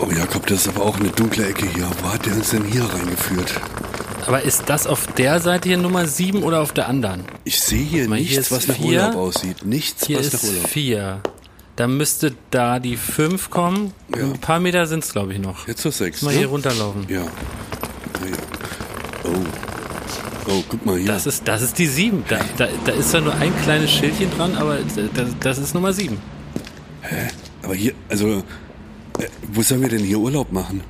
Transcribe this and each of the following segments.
Oh Jakob, das ist aber auch eine dunkle Ecke hier. Wo hat der uns denn hier reingeführt? Aber ist das auf der Seite hier Nummer 7 oder auf der anderen? Ich sehe hier Mal, nichts, hier was nach vier. Urlaub aussieht. Nichts, Hier was nach ist Urlaub. 4. Dann müsste da die 5 kommen. Ja. Ein paar Meter sind es, glaube ich, noch. Jetzt zur sechs. Mal ne? hier runterlaufen. Ja. Oh. Oh, guck mal hier. Das ist, das ist die 7. Da, da, da ist zwar nur ein kleines Schildchen dran, aber das, das ist Nummer 7. aber hier, also, äh, wo sollen wir denn hier Urlaub machen?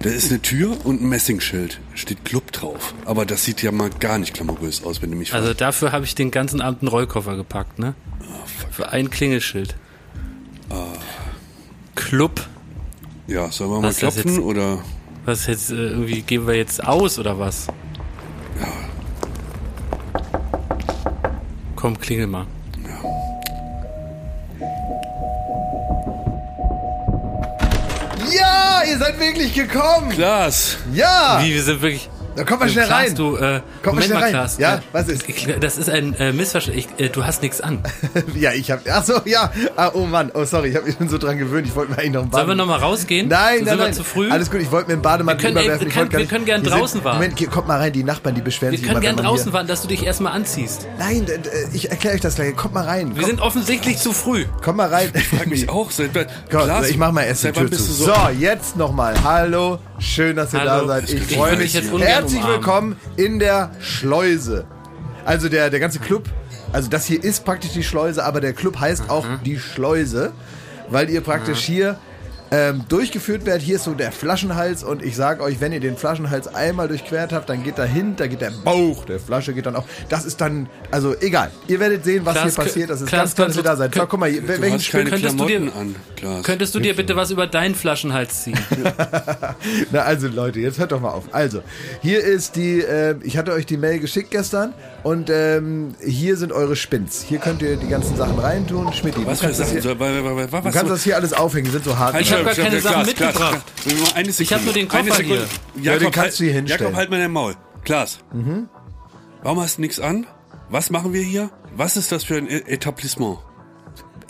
Da ist eine Tür und ein Messingschild. Steht Club drauf. Aber das sieht ja mal gar nicht glamourös aus, wenn du mich Also dafür habe ich den ganzen Abend einen Rollkoffer gepackt, ne? Für ein Klingelschild. Club. fragst. Ja, sollen wir mal Was klopfen jetzt? oder? Was jetzt, äh, irgendwie, geben wir jetzt aus oder was? Ja. Komm, klingel mal. Ihr seid wirklich gekommen. Klaas! Ja. Wie, wir sind wirklich. Da kommt mal schnell Klaas, rein. Du, äh, Kommt mal schnell mal, rein. Klaas. Ja, äh, was ist? Ich, das ist ein äh, Missverständnis. Ich, äh, du hast nichts an. ja, ich hab. Ach so, ja. Ah, oh Mann. Oh, sorry. Ich habe mich schon so dran gewöhnt. Ich wollte mir eigentlich noch ein Sollen wir Bademantel. nochmal rausgehen? Nein, sind nein, wir nein. zu früh? Alles gut, ich wollte mir einen Bademantel Wir können- ey, überwerfen. Ich wir nicht- wir können gern Hier sind- draußen warten. Moment, kommt mal rein. Die Nachbarn, die beschweren wir sich können immer, gern draußen warten, dass du dich erstmal anziehst. Nein, ich erkläre euch das gleich. Kommt mal rein. Wir sind offensichtlich zu früh. komm mal rein. Frag mich auch. Seit, Klaas, ich mach mal erst die Tür zu. So, jetzt nochmal. Hallo, schön, dass ihr da seid. Ich Ich freue mich. ungern Herzlich umarmen. willkommen in der Schleuse. Also der, der ganze Club, also das hier ist praktisch die Schleuse, aber der Club heißt auch die Schleuse, weil ihr praktisch hier ähm, durchgeführt werdet. Hier ist so der Flaschenhals und ich sage euch, wenn ihr den Flaschenhals einmal durchquert habt, dann geht dahin, da geht der Bauch der Flasche geht dann auch. Das ist dann, also egal. Ihr werdet sehen, was Klaas, hier passiert. Das ist Klaas, ganz toll, dass ihr da seid. So, guck mal, hier, Du welchen keine könntest du dir- an, Klaas. Könntest du dir bitte was über deinen Flaschenhals ziehen? Na also Leute, jetzt hört doch mal auf. Also, hier ist die, äh, ich hatte euch die Mail geschickt gestern und ähm, hier sind eure Spins. Hier könnt ihr die ganzen Sachen reintun. Schmidti, Was du für kannst, das hier, soll- wa- wa- wa- du was kannst das hier alles aufhängen, die sind so hart. Halt, Ich hab stopp, gar keine Sachen mitgebracht. Ich hab nur den Koffer hier. Ja, den Jakob, kannst du hier halt, hinstellen. Jakob, halt mal dein Maul. Klaas, Mhm. warum hast du nichts an? Was machen wir hier? Was ist das für ein E- Etablissement?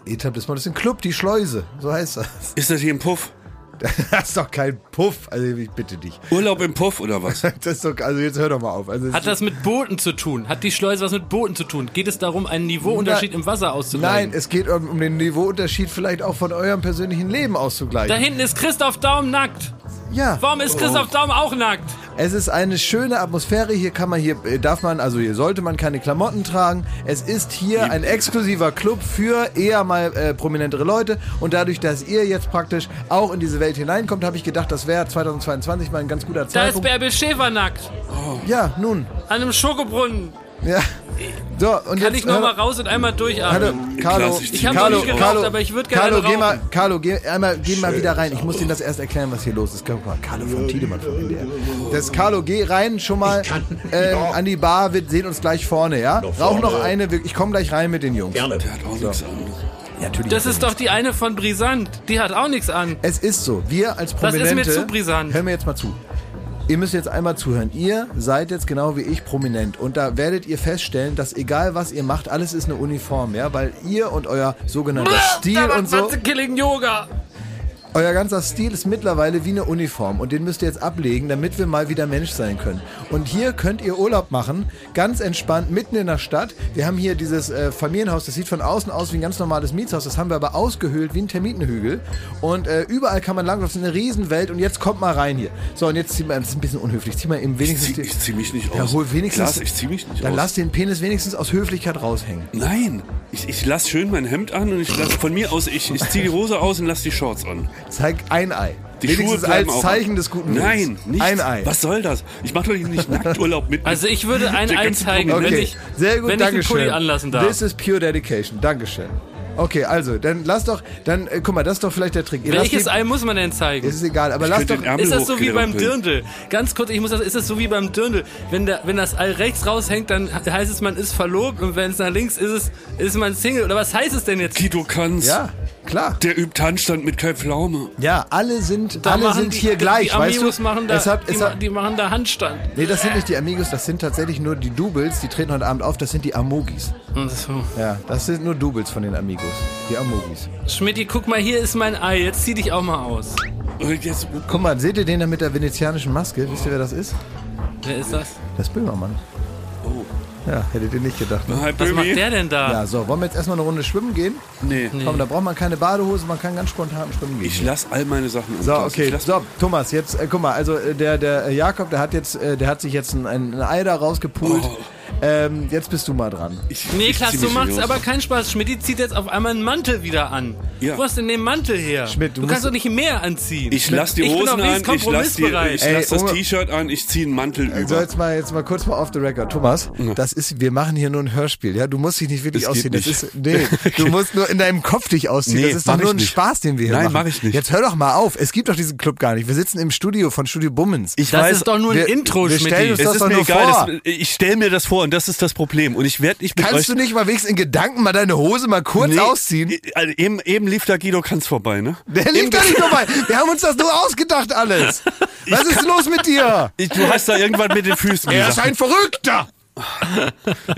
Etablissement, das ist ein Club, die Schleuse, so heißt das. Ist das hier ein Puff? Das ist doch kein Puff, also ich bitte dich. Urlaub im Puff oder was? Das ist doch, also jetzt hör doch mal auf. Also Hat das mit Booten zu tun? Hat die Schleuse was mit Booten zu tun? Geht es darum, einen Niveauunterschied Na- im Wasser Nein, auszugleichen? es geht um, um den Niveauunterschied vielleicht auch von eurem persönlichen Leben auszugleichen. Da hinten ist Christoph Daum nackt. Ja. Warum ist Christoph Daum auch nackt? Es ist eine schöne Atmosphäre. Hier kann man, hier äh, darf man, also hier sollte man keine Klamotten tragen. Es ist hier ein exklusiver Club für eher mal äh, prominentere Leute. Und dadurch, dass ihr jetzt praktisch auch in diese Welt hineinkommt, habe ich gedacht, das wäre 2022 mal ein ganz guter Da ist Zeitpunkt. Bärbel Schäfer nackt. Ja, nun. An einem Schokobrunnen. Ja. So, und Kann jetzt, ich noch hör- mal raus und einmal Hallo, durchatmen? Carlo. Klaas, ich Ich hab noch Carlo, nicht geraucht, Carlo, aber ich würd gerne Carlo, geh mal, Carlo, geh einmal, geh mal wieder rein. Ich muss dir das erst erklären, was hier los ist. Guck mal, Carlo von Tiedemann von NDR. Das Carlo, geh rein schon mal äh, an die Bar. Wir sehen uns gleich vorne, ja? Rauch noch eine. Ich komme gleich rein mit den Jungs. Der hat auch nichts an. Natürlich. Das ist doch die eine von Brisant. Die hat auch nichts an. Es ist so. Wir als Das ist mir Prominente. zu brisant. Hör mir jetzt mal zu. Ihr müsst jetzt einmal zuhören. Ihr seid jetzt genau wie ich prominent und da werdet ihr feststellen, dass egal was ihr macht, alles ist eine Uniform, ja, weil ihr und euer sogenannter Stil und so, Killing Yoga. Euer ganzer Stil ist mittlerweile wie eine Uniform und den müsst ihr jetzt ablegen, damit wir mal wieder Mensch sein können. Und hier könnt ihr Urlaub machen, ganz entspannt, mitten in der Stadt. Wir haben hier dieses äh, Familienhaus, das sieht von außen aus wie ein ganz normales Mietshaus, das haben wir aber ausgehöhlt wie ein Termitenhügel. Und äh, überall kann man langlaufen, das ist eine Riesenwelt und jetzt kommt mal rein hier. So, und jetzt zieh mal, das ist ein bisschen unhöflich, zieh mal eben Ich wenigstens... zieh, die- ich zieh mich nicht ja, aus. hol wenigstens... Klaas, ich zieh mich nicht Dann aus. lass den Penis wenigstens aus Höflichkeit raushängen. Nein, ich, ich lass schön mein Hemd an und ich lass von mir aus, ich, ich zieh die Hose aus und lass die Shorts an. Zeig ein Ei. Die wenigstens Schuhe bleiben als auch Zeichen des guten Willens. Nein, nicht. Ein Ei. Was soll das? Ich mache doch nicht Nackturlaub mit. Also ich würde ein Ei zeigen, Prominent. wenn Okay, ich, sehr gut, wenn ich einen Dankeschön. Pulli anlassen darf. This is pure dedication. Dankeschön. Okay, also, dann lass doch, dann, äh, guck mal, das ist doch vielleicht der Trick. Ihr Welches die- Ei muss man denn zeigen? Es ist egal, aber lass könnte doch, den Ist das so wie beim. Dirndl? Ganz kurz, ich muss das, ist das so wie beim Dirndl? Wenn, der, wenn das Ei rechts raushängt, dann heißt es, man ist verlobt und wenn es nach links ist, ist man Single. Oder was heißt es denn jetzt? Guido Kanz, ja, klar. der übt Handstand mit Kai Pflaume. Ja, alle sind, Da alle sind die, hier gleich, die Amigos weißt du? machen da, es hat, die, hat, die machen da Handstand. nee, das sind nicht die Amigos, das sind tatsächlich nur die Doubles, die treten heute Abend auf, das sind die Amogis. Und so. Ja, das sind nur Doubles von den Amigos. Die Amogis. Schmidti, guck mal, hier ist mein Ei. Jetzt zieh dich auch mal aus. Jetzt, Guck mal, seht ihr den da mit der venezianischen Maske? Wisst ihr, wer das ist? Wer ist das? Das ist Böhmermann. oh. Ja, hättet ihr nicht gedacht. Ne? Hi, Was macht der denn da? Ja, so, wollen wir jetzt erstmal eine Runde schwimmen gehen? Nee. Komm, da braucht man keine Badehose, man kann ganz spontan schwimmen gehen. Ich lass all meine Sachen So, unter. okay. So, Thomas, jetzt, äh, guck mal, also äh, der, der äh, Jakob, der hat jetzt, äh, der hat sich jetzt ein, ein, ein Ei da rausgepult. Oh. Ähm, jetzt bist du mal dran. ich, ich zieh du machst aber keinen Spaß. Schmidt zieht jetzt auf einmal einen Mantel wieder an. Ja. Wo hast du denn den Mantel her? Schmidt, du du kannst doch nicht mehr anziehen. Ich lass die Ich bin Hosen an, ich lass, die, kompromissbereit. ich Ey, lass das T-Shirt an, ich zieh einen Mantel Also über. jetzt mal, jetzt mal kurz mal off the record. Thomas, das ist, wir machen hier nur ein Hörspiel, ja? Du musst dich nicht wirklich Das ausziehen. Das nicht. ist, nee, du musst nur in deinem Kopf dich ausziehen. Nee, das ist doch nur ein nicht. Spaß, den wir hier Nein, machen. mach ich nicht. Jetzt hör doch mal auf. Es gibt doch diesen Club gar nicht. Wir sitzen im Studio von Studio Bummens. Ich das weiß, ist doch nur ein wir- Intro, Schmidt. es ist mir egal. ich stelle mir das vor und das ist das Problem. Und ich werde nicht mit euch... Kannst du nicht mal wenigstens in Gedanken mal deine Hose mal kurz Nee, ausziehen? Also eben, eben lief da Guido Kanz vorbei, ne? Der liegt da nicht vorbei. Wir haben uns das nur ausgedacht alles. Was ist los mit dir? Ich, du hast da irgendwann mit den Füßen Er ist gesagt. ein Verrückter.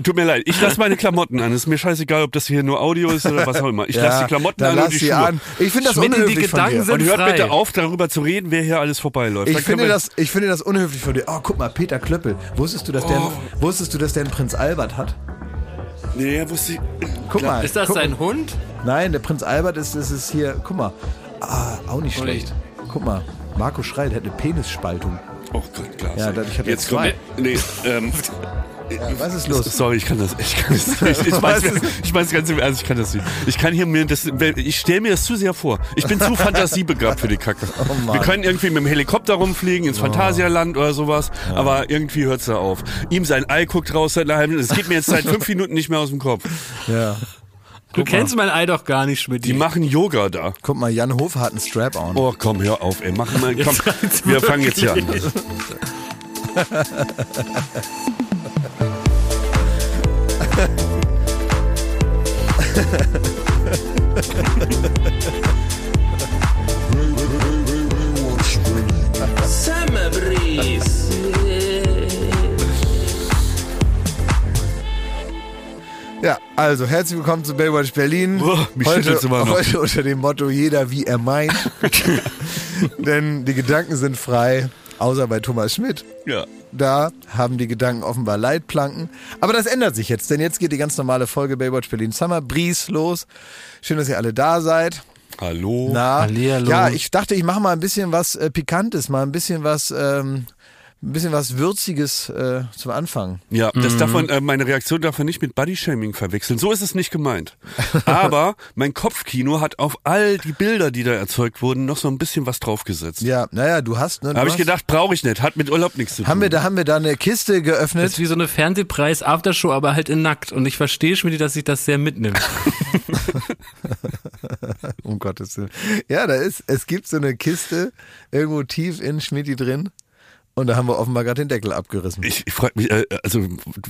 Tut mir leid, ich lasse meine Klamotten an. Es ist mir scheißegal, ob das hier nur Audio ist oder was auch immer. Ich lasse die Klamotten an lass und die Schuhe. an. Ich finde das Schmidt, die unhöflich von Gedanken dir. sind Und hört frei. bitte auf, darüber zu reden, wer hier alles vorbeiläuft. Ich Dann finde, das, ich finde das unhöflich von dir. Oh, guck mal, Peter Klöppel. Wusstest du, dass der, Oh. wusstest du, dass der einen Prinz Albert hat? Nee, ja, wusste ich. Guck mal. Ist das guck, sein Hund? Nein, der Prinz Albert ist, ist es hier. Guck mal. Ah, auch nicht schlecht. Guck mal. Marco Schrei, der hat eine Penisspaltung. Oh Gott, klar. Ja, dadurch hat er jetzt zwei. kommt. Nee, ähm, Was ist los? sorry, ich kann das. Ich kann das nicht. Ich weiß, ich weiß ganz im Ernst, ich kann das nicht. Ich kann hier mir das. Ich stelle mir das zu sehr vor. Ich bin zu fantasiebegabt für die Kacke. Oh. Wir können irgendwie mit dem Helikopter rumfliegen ins Phantasialand oder sowas, aber irgendwie hört's da auf. Ihm sein Ei guckt raus seit einer halben Es geht mir jetzt seit fünf Minuten nicht mehr aus dem Kopf. Ja. Du kennst mein Ei doch gar nicht, Schmidt. Die machen Yoga da. Guck mal, Jan Hofer hat einen Strap-on. Oh, komm, hör auf, ey. Mach mal, komm. Wir fangen jetzt hier an. Summer breeze. Ja, also herzlich willkommen zu Baywatch Berlin. Boah, mich heute, immer noch. heute unter dem Motto jeder wie er meint. Denn die Gedanken sind frei, außer bei Thomas Schmidt. Ja. Da haben die Gedanken offenbar Leitplanken. Aber das ändert sich jetzt, denn jetzt geht die ganz normale Folge Baywatch Berlin Summer Breeze los. Schön, dass ihr alle da seid. Hallo. Na, Hallihallo. ja, ich dachte, ich mache mal ein bisschen was äh, Pikantes, mal ein bisschen was, ähm, ein bisschen was Würziges äh, zum Anfang. Ja, das darf man, äh, meine Reaktion darf man nicht mit Bodyshaming verwechseln. So ist es nicht gemeint. Aber mein Kopfkino hat auf all die Bilder, die da erzeugt wurden, noch so ein bisschen was draufgesetzt. Ja, naja, du hast, ne? Habe ich gedacht, brauche ich nicht. Hat mit Urlaub nichts zu tun. Haben wir, da haben wir da eine Kiste Das geöffnet. ist wie so eine Fernsehpreis-Aftershow, aber halt in nackt. Und ich verstehe, Schmidt, dass sich das sehr mitnimmt. Um Gottes Willen. Ja, da ist, es gibt so eine Kiste irgendwo tief in Schmidti drin. Und da haben wir offenbar gerade den Deckel abgerissen. ich ich frage mich, äh, also,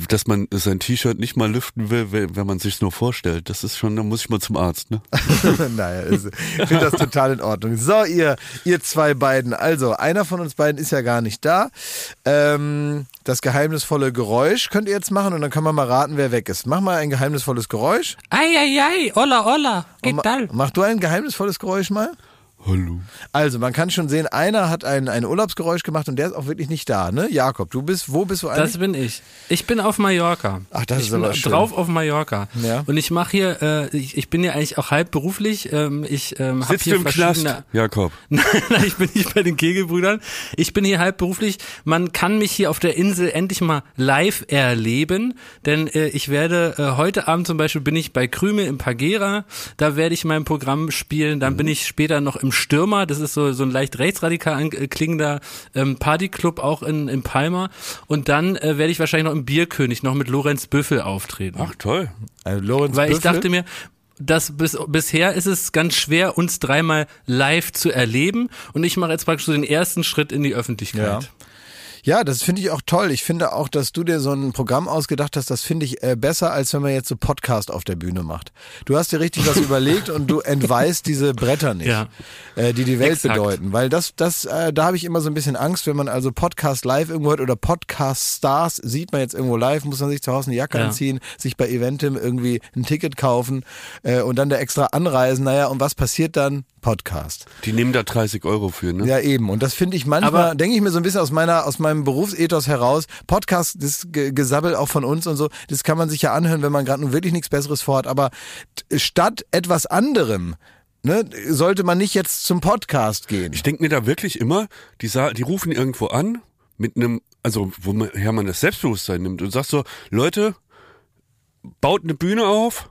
dass man sein T-Shirt nicht mal lüften will, wenn man sich's nur vorstellt. Das ist schon, da muss ich mal zum Arzt, ne? naja, ist, ich finde das total in Ordnung. So, ihr, ihr zwei beiden. Also, einer von uns beiden ist ja gar nicht da. Ähm, das geheimnisvolle Geräusch könnt ihr jetzt machen und dann kann man mal raten, wer weg ist. Mach mal ein geheimnisvolles Geräusch. Ei, ei, ei, hola, hola, Und ma- Mach du ein geheimnisvolles Geräusch mal. Hallo. Also, man kann schon sehen, einer hat ein, ein Urlaubsgeräusch gemacht und der ist auch wirklich nicht da, ne? Jakob, du bist, wo bist du eigentlich? Das bin ich. Ich bin auf Mallorca. Ach, das ich ist bin aber schön. drauf auf Mallorca. Ja. Und ich mache hier, äh, ich, ich bin ja eigentlich auch halb beruflich. Ähm, ich ähm, habe Sitzt hier du im Knast, verschiedene. Jakob? Nein, nein, ich bin nicht bei den Kegelbrüdern. Ich bin hier halb beruflich. Man kann mich hier auf der Insel endlich mal live erleben, denn äh, ich werde äh, heute Abend zum Beispiel bin ich bei Krümel im Pagera. Da werde ich mein Programm spielen. Dann bin ich später noch im Stürmer. Das ist so so ein leicht rechtsradikal anklingender ähm, Partyclub auch in, in Palma. Und dann äh, werde ich wahrscheinlich noch im Bierkönig noch mit Lorenz Büffel auftreten. Ach, toll. Also, Lorenz Weil ich Büffel. dachte mir, dass bis, bisher ist es ganz schwer, uns dreimal live zu erleben. Und ich mache jetzt praktisch so den ersten Schritt in die Öffentlichkeit. Ja, das finde ich auch toll. Ich finde auch, dass du dir so ein Programm ausgedacht hast, das finde ich äh, besser, als wenn man jetzt so Podcast auf der Bühne macht. Du hast dir richtig was überlegt und du entweist diese Bretter nicht, Ja. äh, die die Welt Exakt. bedeuten. Weil das, das, äh, da habe ich immer so ein bisschen Angst, wenn man also Podcast live irgendwo hört oder Podcast Stars sieht man jetzt irgendwo live, muss man sich zu Hause eine Jacke Ja. anziehen, sich bei Eventim irgendwie ein Ticket kaufen äh, und dann da extra anreisen. Naja, und was passiert dann? Podcast. Die nehmen da 30 Euro für, ne? Ja, eben. Und das finde ich manchmal, Aber- denke ich mir so ein bisschen aus meiner, aus meinem Berufsethos heraus. Podcast, das Ge- Gesabbel auch von uns und so, das kann man sich ja anhören, wenn man gerade nun wirklich nichts Besseres vorhat. Aber statt etwas anderem, ne, sollte man nicht jetzt zum Podcast gehen. Ich denke mir da wirklich immer, die, die rufen irgendwo an mit einem, also woher man das Selbstbewusstsein nimmt und sagt so, Leute, baut eine Bühne auf,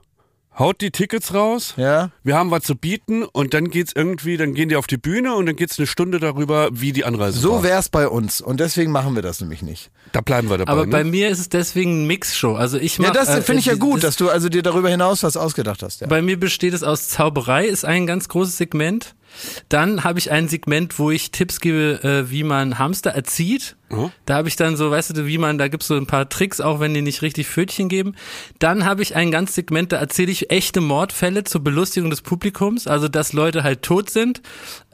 haut die Tickets raus, Ja. wir haben was zu bieten und dann geht's irgendwie, dann gehen die auf die Bühne und dann geht's eine Stunde darüber, wie die Anreise So war. wär's bei uns. Und deswegen machen wir das nämlich nicht. Da bleiben wir dabei. Aber bei ne? mir ist es deswegen eine Mixshow. Also ich Ja, mach, das äh, finde ich ja gut, das- dass du also dir darüber hinaus was ausgedacht hast. Ja. Bei mir besteht es aus Zauberei, ist ein ganz großes Segment. Dann habe ich ein Segment, wo ich Tipps gebe, äh, wie man Hamster erzieht. Da habe ich dann so, weißt du, wie man, da gibt's so ein paar Tricks, auch wenn die nicht richtig Pfötchen geben. Dann habe ich ein ganz Segment, da erzähle ich echte Mordfälle zur Belustigung des Publikums, also dass Leute halt tot sind.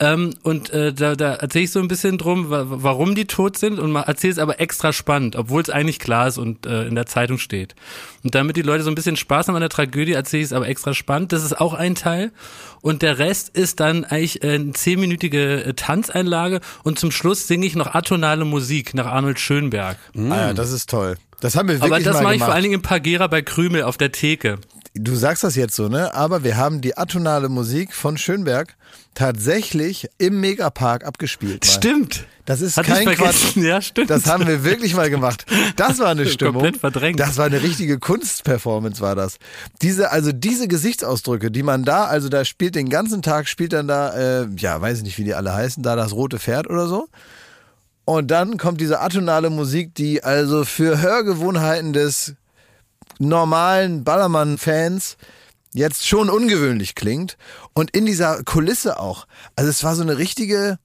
Ähm, und äh, da, da erzähle ich so ein bisschen drum, wa warum die tot sind und erzähle es aber extra spannend, obwohl es eigentlich klar ist und äh, in der Zeitung steht. Und damit die Leute so ein bisschen Spaß haben an der Tragödie, erzähle ich es aber extra spannend. Das ist auch ein Teil. Und der Rest ist dann eigentlich äh, eine zehnminütige äh, Tanzeinlage und zum Schluss singe ich noch atonale Musik nach Arnold Schönberg. Ah, ja, das ist toll. Das haben wir wirklich Aber das mache ich vor allen Dingen im Pagera bei Krümel auf der Theke. Du sagst das jetzt so, ne? Aber wir haben die atonale Musik von Schönberg tatsächlich im Megapark abgespielt. Mal. Stimmt. Das ist ich kein Quatsch. Ja, stimmt. Das haben wir wirklich mal gemacht. Das war eine Stimmung. Komplett verdrängt. Das war eine richtige Kunstperformance, war das. Diese, also diese Gesichtsausdrücke, die man da, also da spielt den ganzen Tag, spielt dann da, äh, ja, weiß ich nicht, wie die alle heißen, da das rote Pferd oder so. Und dann kommt diese atonale Musik, die also für Hörgewohnheiten des normalen Ballermann-Fans jetzt schon ungewöhnlich klingt. Und in dieser Kulisse auch. Also es war so eine richtige,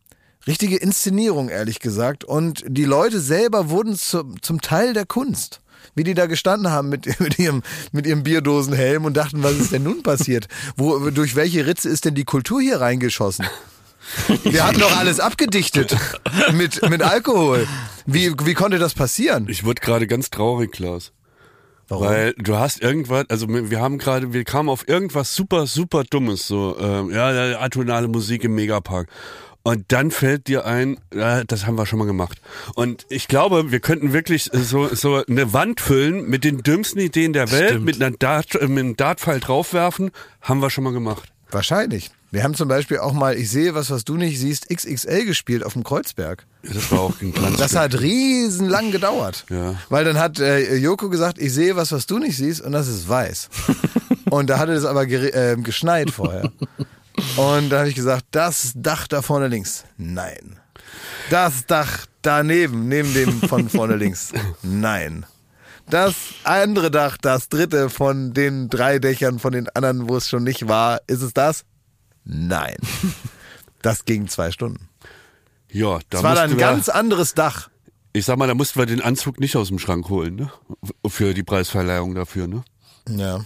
richtige Inszenierung, ehrlich gesagt. Und die Leute selber wurden zu, zum Teil der Kunst. Wie die da gestanden haben mit, mit ihrem, mit ihrem Bierdosenhelm und dachten, was ist denn nun passiert? Wo, durch welche Ritze ist denn die Kultur hier reingeschossen? Wir hatten doch alles abgedichtet mit, mit Alkohol. Wie, wie konnte das passieren? Ich wurde gerade ganz traurig, Klaus. Warum? Weil du hast irgendwas, also wir haben gerade, wir kamen auf irgendwas super, super Dummes, so, ähm, ja, atonale Musik im Megapark. Und dann fällt dir ein, ja, das haben wir schon mal gemacht. Und ich glaube, wir könnten wirklich so, so eine Wand füllen mit den dümmsten Ideen der Welt, Stimmt. mit, einer Dart, mit einem Dartpfeil draufwerfen, haben wir schon mal gemacht. Wahrscheinlich. Wir haben zum Beispiel auch mal, ich sehe was, was du nicht siehst, XXL gespielt auf dem Kreuzberg. Das war auch ein kleines Das hat riesenlang gedauert. Ja. Weil dann hat äh, Joko gesagt, ich sehe was, was du nicht siehst und das ist weiß. und da hatte es aber äh, geschneit vorher. Und da habe ich gesagt, das Dach da vorne links, nein. Das Dach daneben, neben dem von vorne links, nein. Das andere Dach, das dritte von den drei Dächern von den anderen, wo es schon nicht war, ist es das? Nein. Das ging zwei Stunden. Ja, da Es war dann ein ganz anderes Dach. ich sag mal, da mussten wir den Anzug nicht aus dem Schrank holen, ne? Für die Preisverleihung dafür, ne? Ja.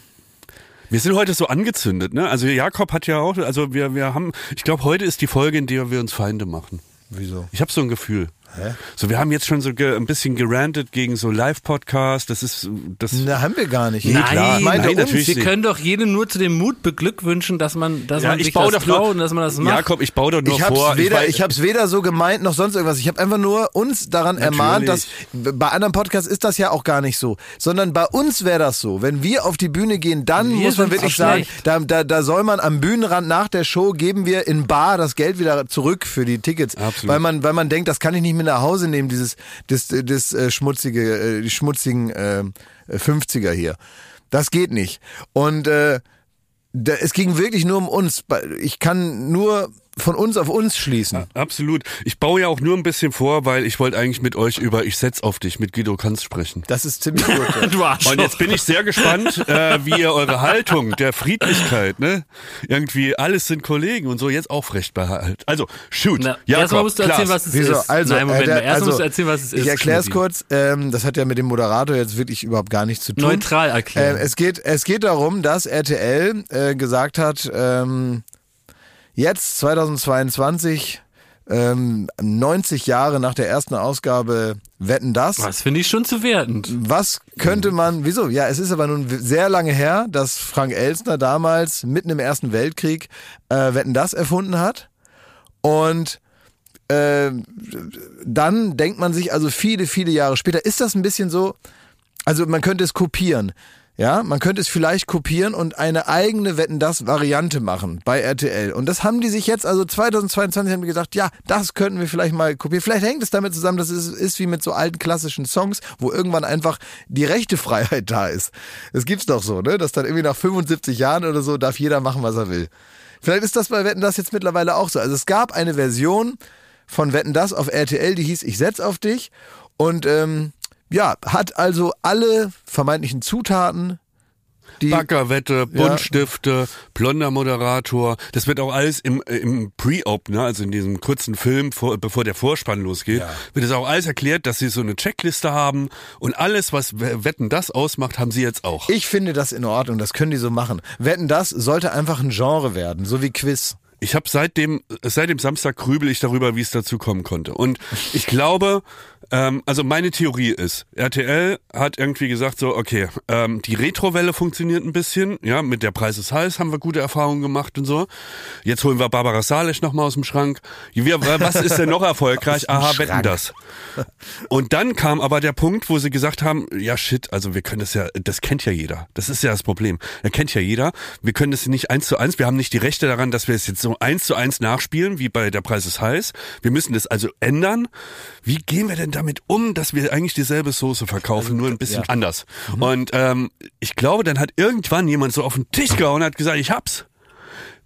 Wir sind heute so angezündet, ne? Also Jakob hat ja auch, also wir, wir haben, ich glaube, heute ist die Folge, in der wir uns Feinde machen. Wieso? Ich habe so ein Gefühl. Hä? So, wir haben jetzt schon so ge, ein bisschen gerantet gegen so Live-Podcasts. Das ist, das. Na, haben wir gar nicht. Nee, klar. Ich meine, Nein, uns- natürlich wir nicht. können doch jeden nur zu dem Mut beglückwünschen, dass man, dass ja, man ich sich baue das traut und dass man das macht. Jakob, ich baue doch nur Ich hab's, vor. weder, weiß- ich hab's weder so gemeint noch sonst irgendwas. Ich habe einfach nur uns daran ermahnt, dass bei anderen Podcasts ist das ja auch gar nicht so, sondern bei uns wäre das so. Wenn wir auf die Bühne gehen, dann Wir muss man wirklich sagen, da, da, da soll man am Bühnenrand nach der Show geben wir in Bar das Geld wieder zurück für die Tickets, Absolut. weil man, weil man denkt, das kann ich nicht mit nach Hause nehmen, dieses, das, das äh, schmutzige, äh, die schmutzigen äh, 50er hier. Das geht nicht. Und äh, da, es ging wirklich nur um uns. Ich kann nur von uns auf uns schließen. Absolut. Ich baue ja auch nur ein bisschen vor, weil ich wollte eigentlich mit euch über Ich setz auf dich mit Guido Kanz sprechen. Das ist ziemlich gut. ja. Du Arschloch. Und jetzt bin ich sehr gespannt, äh, wie ihr eure Haltung der Friedlichkeit, ne? Irgendwie alles sind Kollegen und so jetzt aufrecht behalten. Also, shoot. Na, Jakob, erstmal musst du erzählen, Klaas. was es Wieso? ist. Also, Nein, Moment äh, der-. Erstmal also, musst du erzählen, was es ist. Ich erkläre es kurz. Ähm, das hat ja mit dem Moderator jetzt wirklich überhaupt gar nichts zu tun. Neutral erklären. Ähm, es geht, es geht darum, dass RTL äh, gesagt hat, ähm, jetzt 2022, ähm, 90 Jahre nach der ersten Ausgabe Wetten das. das finde ich schon zu wertend. Was könnte man, wieso? Ja, es ist aber nun sehr lange her, dass Frank Elsner damals mitten im Ersten Weltkrieg äh, Wetten das erfunden hat. Und äh, dann denkt man sich also viele, viele Jahre später, ist das ein bisschen so, also man könnte es kopieren. Ja, man könnte es vielleicht kopieren und eine eigene Wetten das Variante machen bei RTL. Und das haben die sich jetzt, also 2022 haben die gesagt, ja, das könnten wir vielleicht mal kopieren. Vielleicht hängt es damit zusammen, dass es ist wie mit so alten klassischen Songs, wo irgendwann einfach die rechte Freiheit da ist. Das gibt's doch so, ne? Dass dann irgendwie nach 75 Jahren oder so darf jeder machen, was er will. Vielleicht ist das bei Wetten das jetzt mittlerweile auch so. Also es gab eine Version von Wetten das auf RTL, die hieß Ich setz auf dich und ähm, ja, hat also alle vermeintlichen Zutaten, die Backerwette, Buntstifte, blonder Moderator. Das wird auch alles im, äh, im Pre-Opener, also in diesem kurzen Film, vor, bevor der Vorspann losgeht, wird es auch alles erklärt, dass sie so eine Checkliste haben und alles, was Wetten das ausmacht, haben sie jetzt auch. Ich finde das in Ordnung, das können die so machen. Wetten, das sollte einfach ein Genre werden, so wie Quiz. Ich habe seit dem seit dem Samstag grübel ich darüber, wie es dazu kommen konnte. Und ich glaube, ähm, also meine Theorie ist, RTL hat irgendwie gesagt so, okay, ähm, die Retrowelle funktioniert ein bisschen, ja, mit der Preis ist heiß haben wir gute Erfahrungen gemacht und so. Jetzt holen wir Barbara Salisch noch mal aus dem Schrank. Wir, was ist denn noch erfolgreich? Aha, wetten das. Und dann kam aber der Punkt, wo sie gesagt haben, ja shit, also wir können das ja, das kennt ja jeder. Das ist ja das Problem. Das kennt ja jeder. Wir können das nicht eins zu eins, wir haben nicht die Rechte daran, dass wir es jetzt so eins zu eins nachspielen, wie bei Der Preis ist heiß. Wir müssen das also ändern. Wie gehen wir denn damit um, dass wir eigentlich dieselbe Soße verkaufen, nur ein bisschen anders? Und ähm, ich glaube, dann hat irgendwann jemand so auf den Tisch gehauen und hat gesagt, ich hab's.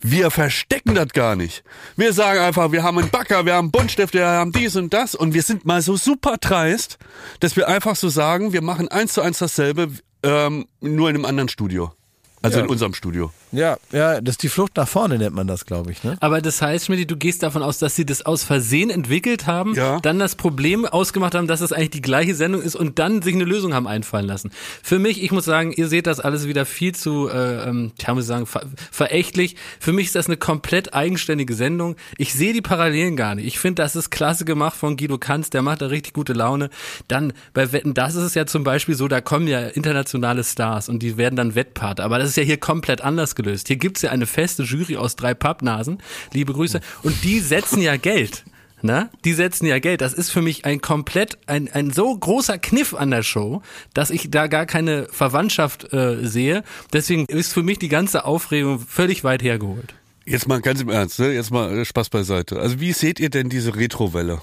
Wir verstecken das gar nicht. Wir sagen einfach, wir haben einen Backer, wir haben Buntstifte, wir haben dies und das und wir sind mal so super dreist, dass wir einfach so sagen, wir machen eins zu eins dasselbe, ähm, nur in einem anderen Studio. Also Ja. in unserem Studio. Ja, ja, das ist die Flucht nach vorne, nennt man das, glaube ich. Ne? Aber das heißt, Schmidt, du gehst davon aus, dass sie das aus Versehen entwickelt haben, Ja. dann das Problem ausgemacht haben, dass es eigentlich die gleiche Sendung ist und dann sich eine Lösung haben einfallen lassen. Für mich, ich muss sagen, ihr seht das alles wieder viel zu, äh, ähm, ich muss sagen, ver verächtlich. Für mich ist das eine komplett eigenständige Sendung. Ich sehe die Parallelen gar nicht. Ich finde, das ist klasse gemacht von Guido Kanz, der macht da richtig gute Laune. Dann bei Wetten, das ist es ja zum Beispiel so, da kommen ja internationale Stars und die werden dann Wettpartner. Aber das ist ja hier komplett anders gelöst. Hier gibt's ja eine feste Jury aus drei Pappnasen, liebe Grüße, und die setzen ja Geld. Ne? Die setzen ja Geld. Das ist für mich ein komplett, ein, ein so großer Kniff an der Show, dass ich da gar keine Verwandtschaft äh, sehe. Deswegen ist für mich die ganze Aufregung völlig weit hergeholt. Jetzt mal ganz im Ernst, ne? jetzt mal äh, Spaß beiseite. Also wie seht ihr denn diese Retrowelle,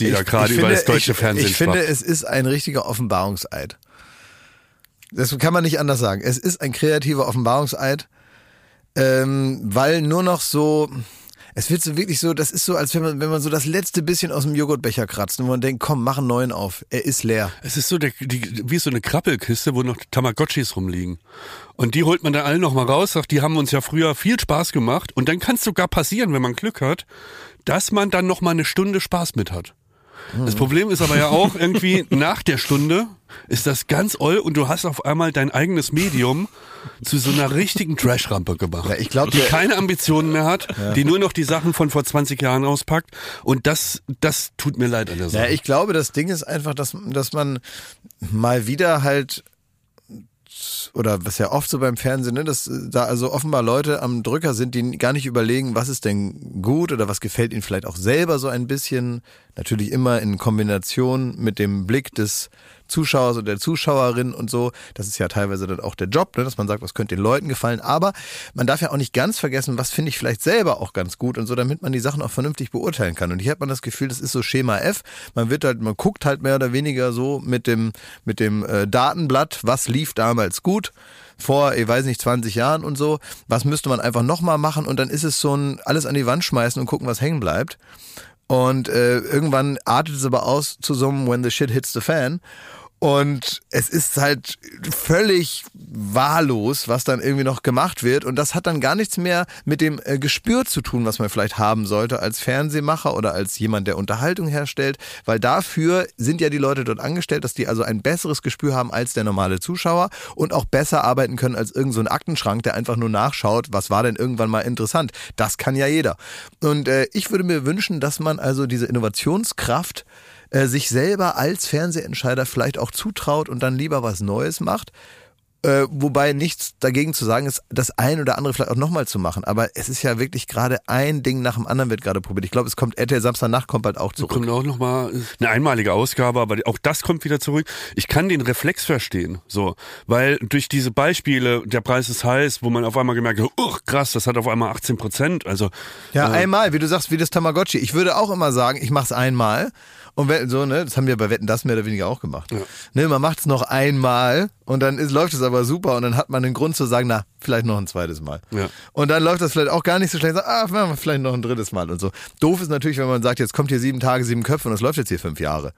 die da gerade über finde- das deutsche ich, Fernsehen Ich finde, schwappt? es ist ein richtiger Offenbarungseid. Das kann man nicht anders sagen. Es ist ein kreativer Offenbarungseid, ähm, weil nur noch so, es wird so wirklich so, das ist so, als wenn man, wenn man so das letzte bisschen aus dem Joghurtbecher kratzt und man denkt, komm, mach einen neuen auf. Er ist leer. Es ist so der, die, wie so eine Krabbelkiste, wo noch Tamagotchis rumliegen. Und die holt man dann alle noch mal raus, sagt, die haben uns ja früher viel Spaß gemacht. Und dann kann es sogar passieren, wenn man Glück hat, dass man dann noch mal eine Stunde Spaß mit hat. Das Problem ist aber ja auch irgendwie nach der Stunde ist das ganz oll und du hast auf einmal dein eigenes Medium zu so einer richtigen Trash-Rampe gemacht. Ja, ich glaub, die keine Ambitionen mehr hat, die nur noch die Sachen von vor 20 Jahren auspackt und das, das tut mir leid an der Sache. Ja, ich glaube, das Ding ist einfach, dass, dass man mal wieder halt oder was ja oft so beim Fernsehen, ne, dass da also offenbar Leute am Drücker sind, die gar nicht überlegen, was ist denn gut oder was gefällt ihnen vielleicht auch selber so ein bisschen. Natürlich immer in Kombination mit dem Blick des Zuschauers und der Zuschauerin und so. Das ist ja teilweise dann auch der Job, ne, dass man sagt, was könnte den Leuten gefallen. Aber man darf ja auch nicht ganz vergessen, was finde ich vielleicht selber auch ganz gut und so, damit man die Sachen auch vernünftig beurteilen kann. Und hier hat man das Gefühl, das ist so Schema F. Man wird halt, man guckt halt mehr oder weniger so mit dem, mit dem äh, Datenblatt, was lief damals gut vor, ich weiß nicht, 20 Jahren und so. Was müsste man einfach nochmal machen und dann ist es so ein alles an die Wand schmeißen und gucken, was hängen bleibt. Und äh, irgendwann artet es aber aus zu so einem When the shit hits the fan. Und es ist halt völlig wahllos, was dann irgendwie noch gemacht wird. Und das hat dann gar nichts mehr mit dem äh, Gespür zu tun, was man vielleicht haben sollte als Fernsehmacher oder als jemand, der Unterhaltung herstellt. Weil dafür sind ja die Leute dort angestellt, dass die also ein besseres Gespür haben als der normale Zuschauer und auch besser arbeiten können als irgendein so Aktenschrank, der einfach nur nachschaut, was war denn irgendwann mal interessant. Das kann ja jeder. Und äh, ich würde mir wünschen, dass man also diese Innovationskraft äh, sich selber als Fernsehentscheider vielleicht auch zutraut und dann lieber was Neues macht. Äh, wobei nichts dagegen zu sagen ist, das ein oder andere vielleicht auch nochmal zu machen. Aber es ist ja wirklich gerade ein Ding nach dem anderen wird gerade probiert. Ich glaube, es kommt RTL Samstagnacht kommt bald auch zurück. Kommt auch nochmal eine einmalige Ausgabe, aber auch das kommt wieder zurück. Ich kann den Reflex verstehen, so, weil durch diese Beispiele, der Preis ist heiß, wo man auf einmal gemerkt hat, oh, krass, das hat auf einmal 18 Prozent. Also Ja, äh, einmal, wie du sagst, wie das Tamagotchi. Ich würde auch immer sagen, ich mache es einmal. Und wenn, so, ne, das haben wir bei Wetten das mehr oder weniger auch gemacht. Ne, man macht es noch einmal und dann ist, läuft es aber super und dann hat man den Grund zu sagen, na, vielleicht noch ein zweites Mal. Ja. Und dann läuft das vielleicht auch gar nicht so schlecht, sagt, ah, machen wir vielleicht noch ein drittes Mal und so. Doof ist natürlich, wenn man sagt, jetzt kommt hier sieben Tage, sieben Köpfe und es läuft jetzt hier fünf Jahre.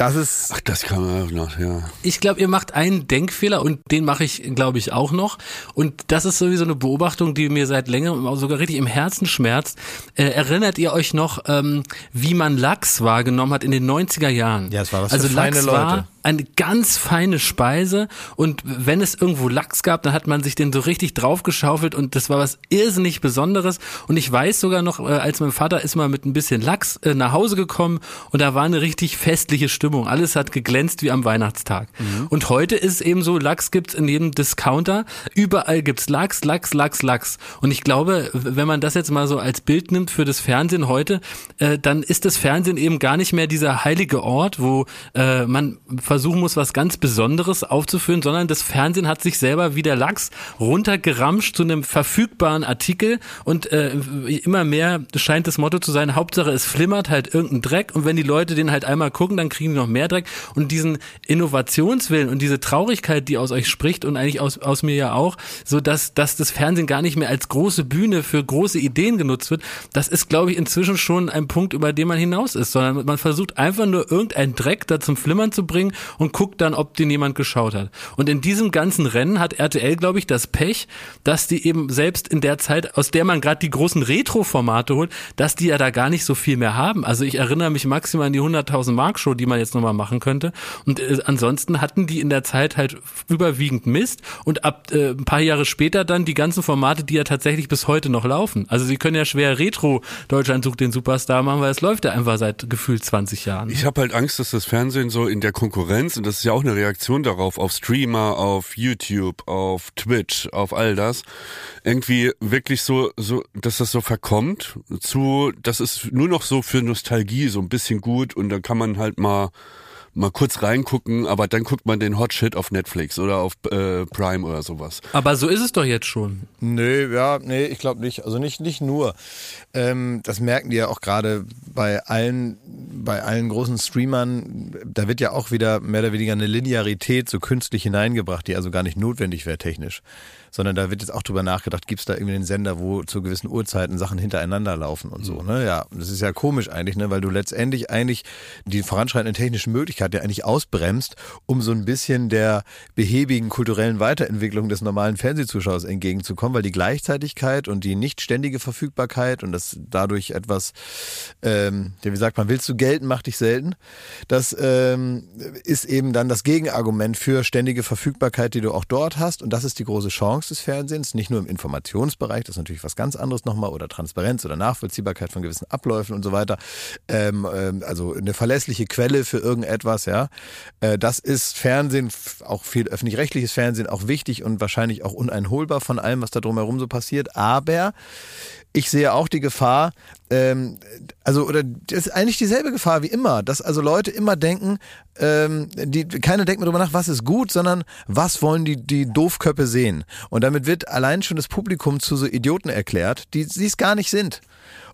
Das ist, ach, das kann man auch noch, ja. Ich glaube, ihr macht einen Denkfehler und den mache ich, glaube ich, auch noch. Und das ist sowieso eine Beobachtung, die mir seit längerem auch sogar richtig im Herzen schmerzt. Äh, erinnert ihr euch noch, ähm, wie man Lachs wahrgenommen hat in den 90er Jahren? Ja, es war was also für feine Lachs Leute. war eine ganz feine Speise und wenn es irgendwo Lachs gab, dann hat man sich den so richtig draufgeschaufelt und das war was irrsinnig Besonderes und ich weiß sogar noch, äh, als mein Vater ist mal mit ein bisschen Lachs äh, nach Hause gekommen und da war eine richtig festliche Stimmung. Alles hat geglänzt wie am Weihnachtstag. Und heute ist es eben so, Lachs gibt's in jedem Discounter, überall gibt's Lachs, Lachs, Lachs, Lachs. Und ich glaube, wenn man das jetzt mal so als Bild nimmt für das Fernsehen heute, äh, dann ist das Fernsehen eben gar nicht mehr dieser heilige Ort, wo man versuchen muss, was ganz Besonderes aufzuführen, sondern das Fernsehen hat sich selber wie der Lachs runtergeramscht zu einem verfügbaren Artikel und äh, immer mehr scheint das Motto zu sein, Hauptsache es flimmert halt irgendein Dreck und wenn die Leute den halt einmal gucken, dann kriegen die noch mehr Dreck und diesen Innovationswillen und diese Traurigkeit, die aus euch spricht und eigentlich aus, aus mir ja auch, so dass, dass das Fernsehen gar nicht mehr als große Bühne für große Ideen genutzt wird, das ist, glaube ich, inzwischen schon ein Punkt, über den man hinaus ist, sondern man versucht einfach nur irgendeinen Dreck da zum Flimmern zu bringen und guckt dann, ob den jemand geschaut hat. Und in diesem ganzen Rennen hat RTL, glaube ich, das Pech, dass die eben selbst in der Zeit, aus der man gerade die großen Retro-Formate holt, dass die ja da gar nicht so viel mehr haben. Also ich erinnere mich maximal an die 100.000 Mark Show, die man jetzt nochmal machen könnte. Und äh, ansonsten hatten die in der Zeit halt überwiegend Mist und ab äh, ein paar Jahre später dann die ganzen Formate, die ja tatsächlich bis heute noch laufen. Also sie können ja schwer Retro Deutschland sucht den Superstar machen, weil es läuft ja einfach seit gefühlt 20 Jahren. Ich habe halt Angst, dass das Fernsehen so in der Konkurrenz, und das ist ja auch eine Reaktion darauf, auf Streamer, auf YouTube, auf Twitch, auf all das, irgendwie wirklich so, so, dass das so verkommt zu, das ist nur noch so für Nostalgie so ein bisschen gut und dann kann man halt mal mal kurz reingucken, aber dann guckt man den Hot Shit auf Netflix oder auf äh, Prime oder sowas. Aber so ist es doch jetzt schon. Nö, ja, nee, ich glaube nicht. Also nicht, nicht nur. Ähm, das merken die ja auch gerade bei allen, bei allen großen Streamern. Da wird ja auch wieder mehr oder weniger eine Linearität so künstlich hineingebracht, die also gar nicht notwendig wäre technisch. Sondern da wird jetzt auch drüber nachgedacht, gibt es da irgendwie einen Sender, wo zu gewissen Uhrzeiten Sachen hintereinander laufen und so. Ne? Ja, das ist ja komisch eigentlich, ne? weil du letztendlich eigentlich die voranschreitenden technischen Möglichkeiten ja eigentlich ausbremst, um so ein bisschen der behäbigen kulturellen Weiterentwicklung des normalen Fernsehzuschauers entgegenzukommen, weil die Gleichzeitigkeit und die nicht ständige Verfügbarkeit und das dadurch etwas, ähm, wie sagt man, willst du Geld selten macht dich selten. Das ähm, ist eben dann das Gegenargument für ständige Verfügbarkeit, die du auch dort hast. Und das ist die große Chance des Fernsehens, nicht nur im Informationsbereich, das ist natürlich was ganz anderes nochmal, oder Transparenz oder Nachvollziehbarkeit von gewissen Abläufen und so weiter. Ähm, ähm, also eine verlässliche Quelle für irgendetwas, ja. Äh, das ist Fernsehen, auch viel öffentlich-rechtliches Fernsehen, auch wichtig und wahrscheinlich auch uneinholbar von allem, was da drumherum so passiert. Aber ich sehe auch die Gefahr, ähm, also oder das ist eigentlich dieselbe Gefahr wie immer, dass also Leute immer denken, ähm, die keiner denkt mehr drüber nach, was ist gut, sondern was wollen die die Doofköppe sehen. Und damit wird allein schon das Publikum zu so Idioten erklärt, die sie es gar nicht sind.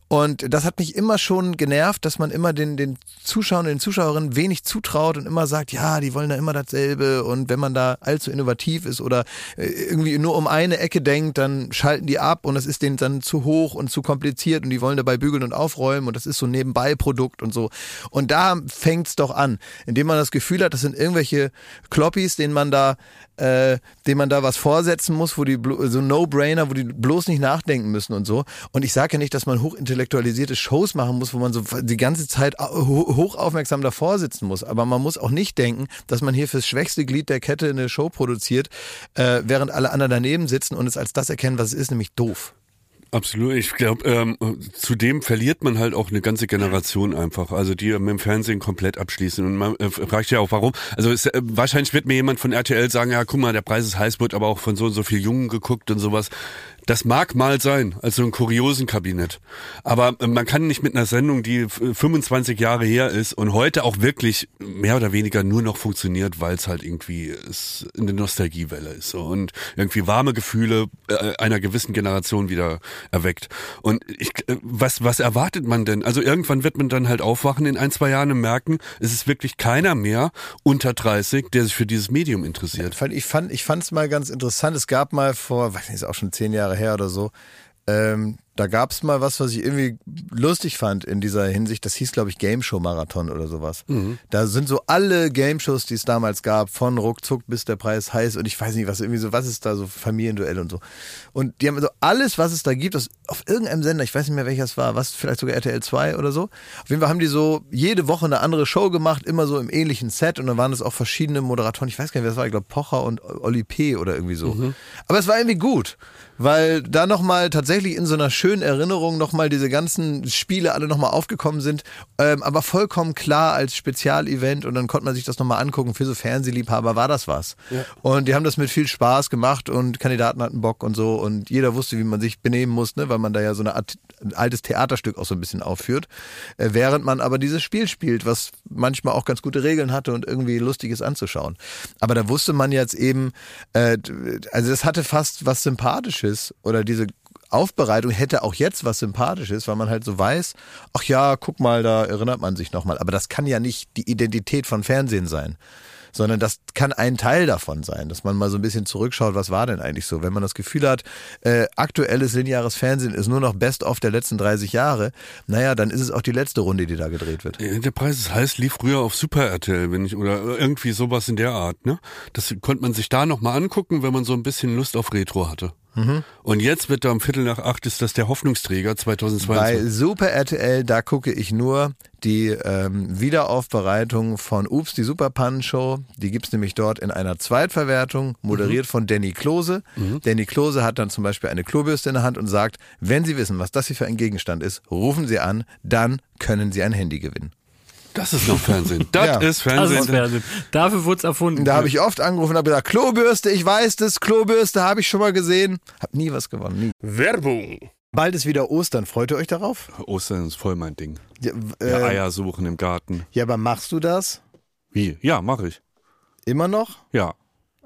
Und das hat mich immer schon genervt, dass man immer den, den Zuschauern, den Zuschauerinnen wenig zutraut und immer sagt, ja, die wollen da immer dasselbe. Und wenn man da allzu innovativ ist oder äh, irgendwie nur um eine Ecke denkt, dann schalten die ab und das ist denen dann zu hoch und zu kompliziert und die wollen dabei bügeln und aufräumen und das ist so ein Nebenbei-Produkt und so. Und da fängt's doch an, indem man das Gefühl hat, das sind irgendwelche Kloppis, denen man da äh, dem man da was vorsetzen muss, wo die so No-Brainer, wo die bloß nicht nachdenken müssen und so. Und ich sage ja nicht, dass man hochintellektualisierte Shows machen muss, wo man so die ganze Zeit ho- hochaufmerksam davor sitzen muss. Aber man muss auch nicht denken, dass man hier fürs schwächste Glied der Kette eine Show produziert, äh, während alle anderen daneben sitzen und es als das erkennen, was es ist, nämlich doof. Absolut. Ich glaube, ähm, zudem verliert man halt auch eine ganze Generation einfach, also die mit dem Fernsehen komplett abschließen. Und man äh, fragt ja auch, warum. Also es, äh, wahrscheinlich wird mir jemand von RTL sagen, ja, guck mal, der Preis ist heiß, wird aber auch von so und so viel Jungen geguckt und sowas. Das mag mal sein, also ein kuriosen Kabinett. Aber äh, man kann nicht mit einer Sendung, die f- 25 Jahre her ist und heute auch wirklich mehr oder weniger nur noch funktioniert, weil es halt irgendwie es eine Nostalgiewelle ist und irgendwie warme Gefühle äh, einer gewissen Generation wieder erweckt. Und ich, äh, was, was erwartet man denn? Also irgendwann wird man dann halt aufwachen in ein, zwei Jahren und merken, es ist wirklich keiner mehr unter 30, der sich für dieses Medium interessiert. fand, ich fand ich mal ganz interessant. Es gab mal vor, weiß nicht, ist auch schon zehn Jahre her oder so, ähm, da gab's mal was, was ich irgendwie lustig fand in dieser Hinsicht. Das hieß, glaube ich, Game Show Marathon oder sowas. Da sind so alle Game Shows, die es damals gab, von ruckzuck bis der Preis heiß und ich weiß nicht, was irgendwie so, was ist da so Familienduell und so. Und die haben so alles, was es da gibt, das auf irgendeinem Sender, ich weiß nicht mehr welcher es war, was vielleicht sogar RTL 2 oder so. Auf jeden Fall haben die so jede Woche eine andere Show gemacht, immer so im ähnlichen Set und dann waren es auch verschiedene Moderatoren. Ich weiß gar nicht, wer das war, ich glaube Pocher und Oli P. oder irgendwie so. Aber es war irgendwie gut, weil da nochmal tatsächlich in so einer schönen Erinnerung nochmal diese ganzen Spiele alle nochmal aufgekommen sind, ähm, aber vollkommen klar als Spezialevent und dann konnte man sich das nochmal angucken. Für so Fernsehliebhaber war das was. Und die haben das mit viel Spaß gemacht und Kandidaten hatten Bock und so und jeder wusste, wie man sich benehmen muss, ne, weil man da ja so eine Art ein altes Theaterstück auch so ein bisschen aufführt, äh, während man aber dieses Spiel spielt, was manchmal auch ganz gute Regeln hatte und irgendwie lustig ist anzuschauen. Aber da wusste man jetzt eben, äh, also das hatte fast was Sympathisches oder diese Aufbereitung hätte auch jetzt was Sympathisches, weil man halt so weiß, ach ja, guck mal, da erinnert man sich nochmal. Aber das kann ja nicht die Identität von Fernsehen sein sondern das kann ein Teil davon sein, dass man mal so ein bisschen zurückschaut, was war denn eigentlich so. Wenn man das Gefühl hat, äh, aktuelles lineares Fernsehen ist nur noch Best-of der letzten 30 Jahre, naja, dann ist es auch die letzte Runde, die da gedreht wird. Der Preis ist heiß lief früher auf Super RTL, wenn ich oder irgendwie sowas in der Art, ne? Das konnte man sich da noch mal angucken, wenn man so ein bisschen Lust auf Retro hatte. Und jetzt wird da um Viertel nach acht ist das der Hoffnungsträger 2022. Bei Super RTL, da gucke ich nur die ähm, Wiederaufbereitung von Ups, die Superpannen-Show. Die gibt's nämlich dort in einer Zweitverwertung, moderiert von Danny Klose. Danny Klose hat dann zum Beispiel eine Klobürste in der Hand und sagt, wenn Sie wissen, was das hier für ein Gegenstand ist, rufen Sie an, dann können Sie ein Handy gewinnen. Das ist noch Fernsehen. Das Ja. ist Das Fernsehen. ist Fernsehen. Dafür wurde es erfunden. Da habe ich oft angerufen und habe gesagt, Klobürste, ich weiß das, Klobürste habe ich schon mal gesehen. Hab nie was gewonnen, nie. Werbung. Bald ist wieder Ostern, freut ihr euch darauf? Ostern ist voll mein Ding. Ja, Ja, äh, Eier suchen im Garten. ja aber machst du das Wie? Ja, mache ich. immer noch? Ja.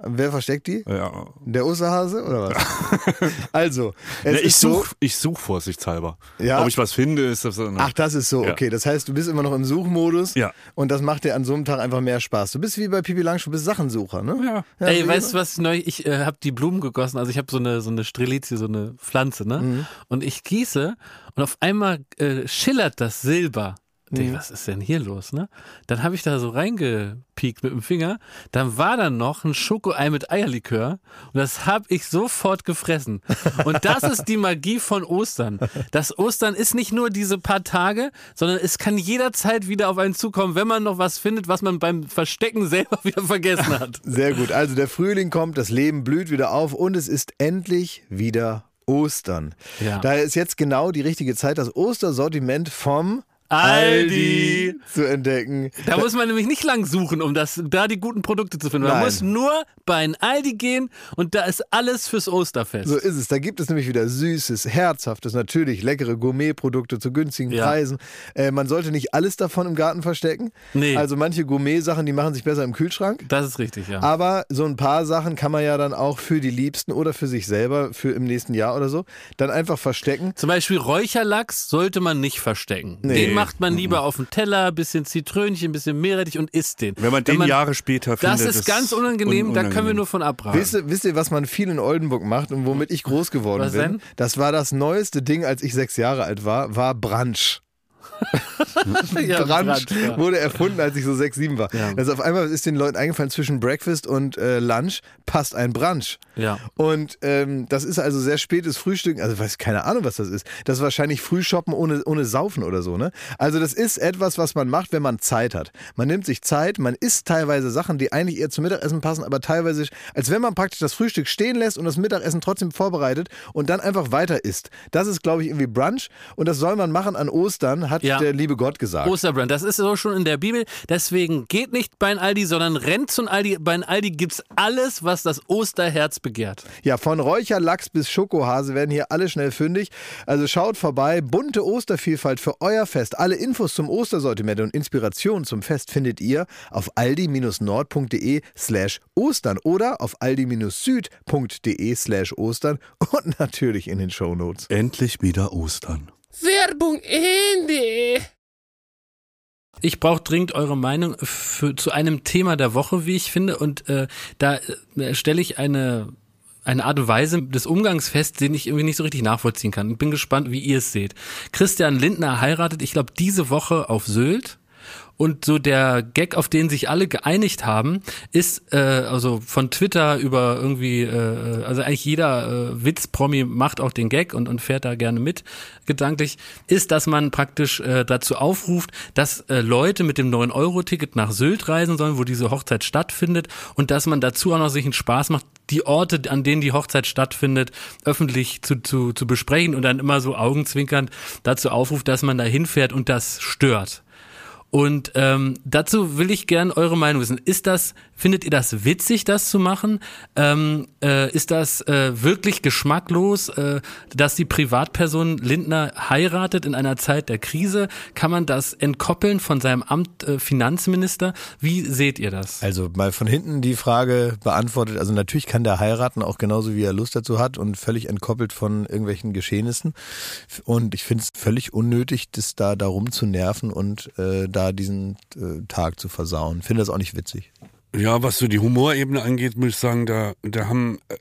Wer versteckt die? ja. Der Osterhase oder was? also, es Ja, ich ist so. suche ich such vorsichtshalber. Ja. Ob ich was finde, ist das so. Ach, das ist so, Ja. okay. Das heißt, du bist immer noch im Suchmodus Ja. und das macht dir an so einem Tag einfach mehr Spaß. Du bist wie bei Pipi Langstrumpf, du bist Sachensucher, ne? Ja. Ey, so weißt du was neu? Ich äh, habe die Blumen gegossen. Also ich habe so eine so eine Strelizie, so eine Pflanze, ne? Mhm. Und ich gieße und auf einmal äh, schillert das Silber denk, was ist denn hier los, ne? Dann habe ich da so reingepiekt mit dem Finger. Dann war da noch ein Schokoei mit Eierlikör und das habe ich sofort gefressen. Und das ist die Magie von Ostern. Das Ostern ist nicht nur diese paar Tage, sondern es kann jederzeit wieder auf einen zukommen, wenn man noch was findet, was man beim Verstecken selber wieder vergessen hat. Sehr gut. Also der Frühling kommt, das Leben blüht wieder auf und es ist endlich wieder Ostern. Ja. Daher ist jetzt genau die richtige Zeit, das Ostersortiment vom Aldi. zu entdecken. Da muss man nämlich nicht lang suchen, um das, da die guten Produkte zu finden. Man Nein. muss nur bei ein Aldi gehen und da ist alles fürs Osterfest. So ist es. Da gibt es nämlich wieder süßes, herzhaftes, natürlich leckere Gourmetprodukte zu günstigen Ja. Preisen. Äh, man sollte nicht alles davon im Garten verstecken. Nee. Also manche Gourmet-Sachen, die machen sich besser im Kühlschrank. Das ist richtig, ja. Aber so ein paar Sachen kann man ja dann auch für die Liebsten oder für sich selber für im nächsten Jahr oder so dann einfach verstecken. Zum Beispiel Räucherlachs sollte man nicht verstecken. Nee. Macht man lieber auf den Teller, bisschen Zitrönchen, bisschen Meerrettich und isst den. Wenn man den Jahre später Das findet, ist ganz unangenehm, un- da können wir unangenehm. nur von abraten. Wisst ihr, wisst ihr, was man viel in Oldenburg macht und womit ich groß geworden Was bin? denn? Das war das neueste Ding, als ich sechs Jahre alt war, war Brunch. ja, Brunch Brunch, ja. wurde erfunden, als ich so sechs, sieben war. Ja. Also auf einmal ist den Leuten eingefallen, zwischen Breakfast und äh, Lunch passt ein Brunch. Ja. Und ähm, das ist also sehr spätes Frühstück, also weiß keine Ahnung, was das ist. Das ist wahrscheinlich Frühshoppen ohne, ohne Saufen oder so, ne? Also das ist etwas, was man macht, wenn man Zeit hat. Man nimmt sich Zeit, man isst teilweise Sachen, die eigentlich eher zum Mittagessen passen, aber teilweise, als wenn man praktisch das Frühstück stehen lässt und das Mittagessen trotzdem vorbereitet und dann einfach weiter isst. Das ist, glaube ich, irgendwie Brunch und das soll man machen an Ostern, hat Ja. der liebe Gott gesagt. Osterbrand, das ist so schon in der Bibel. Deswegen geht nicht bei ein Aldi, sondern rennt zum Aldi. Bei ein Aldi gibt's alles, was das Osterherz begehrt. Ja, von Räucherlachs bis Schokohase werden hier alle schnell fündig. Also schaut vorbei. Bunte Ostervielfalt für euer Fest. Alle Infos zum Ostersortiment und Inspiration zum Fest findet ihr auf aldi-nord.de slash Ostern oder auf aldi-süd.de slash Ostern und natürlich in den Shownotes. Endlich wieder Ostern. Werbung Ende. Ich brauche dringend eure Meinung für, zu einem Thema der Woche, wie ich finde. Und äh, da äh, stelle ich eine, eine Art und Weise des Umgangs fest, den ich irgendwie nicht so richtig nachvollziehen kann. Ich bin gespannt, wie ihr es seht. Christian Lindner heiratet, ich glaube, diese Woche auf Sylt. Und so der Gag, auf den sich alle geeinigt haben, ist äh, also von Twitter über irgendwie, äh, also eigentlich jeder äh, Witz-Promi macht auch den Gag und, und fährt da gerne mit, gedanklich, ist, dass man praktisch äh, dazu aufruft, dass äh, Leute mit dem 9-Euro-Ticket nach Sylt reisen sollen, wo diese Hochzeit stattfindet und dass man dazu auch noch sich einen Spaß macht, die Orte, an denen die Hochzeit stattfindet, öffentlich zu, zu, zu besprechen und dann immer so augenzwinkernd dazu aufruft, dass man da hinfährt und das stört. Und ähm, dazu will ich gern eure Meinung wissen. Ist das, findet ihr das witzig, das zu machen? Ähm, äh, ist das äh, wirklich geschmacklos, äh, dass die Privatperson Lindner heiratet in einer Zeit der Krise? Kann man das entkoppeln von seinem Amt äh, Finanzminister? Wie seht ihr das? Also mal von hinten die Frage beantwortet. Also natürlich kann der heiraten, auch genauso wie er Lust dazu hat und völlig entkoppelt von irgendwelchen Geschehnissen. Und ich finde es völlig unnötig, das da darum zu nerven und äh, da diesen äh, Tag zu versauen. Finde das auch nicht witzig. Ja, was so die Humorebene angeht, muss ich sagen, da, da haben äh,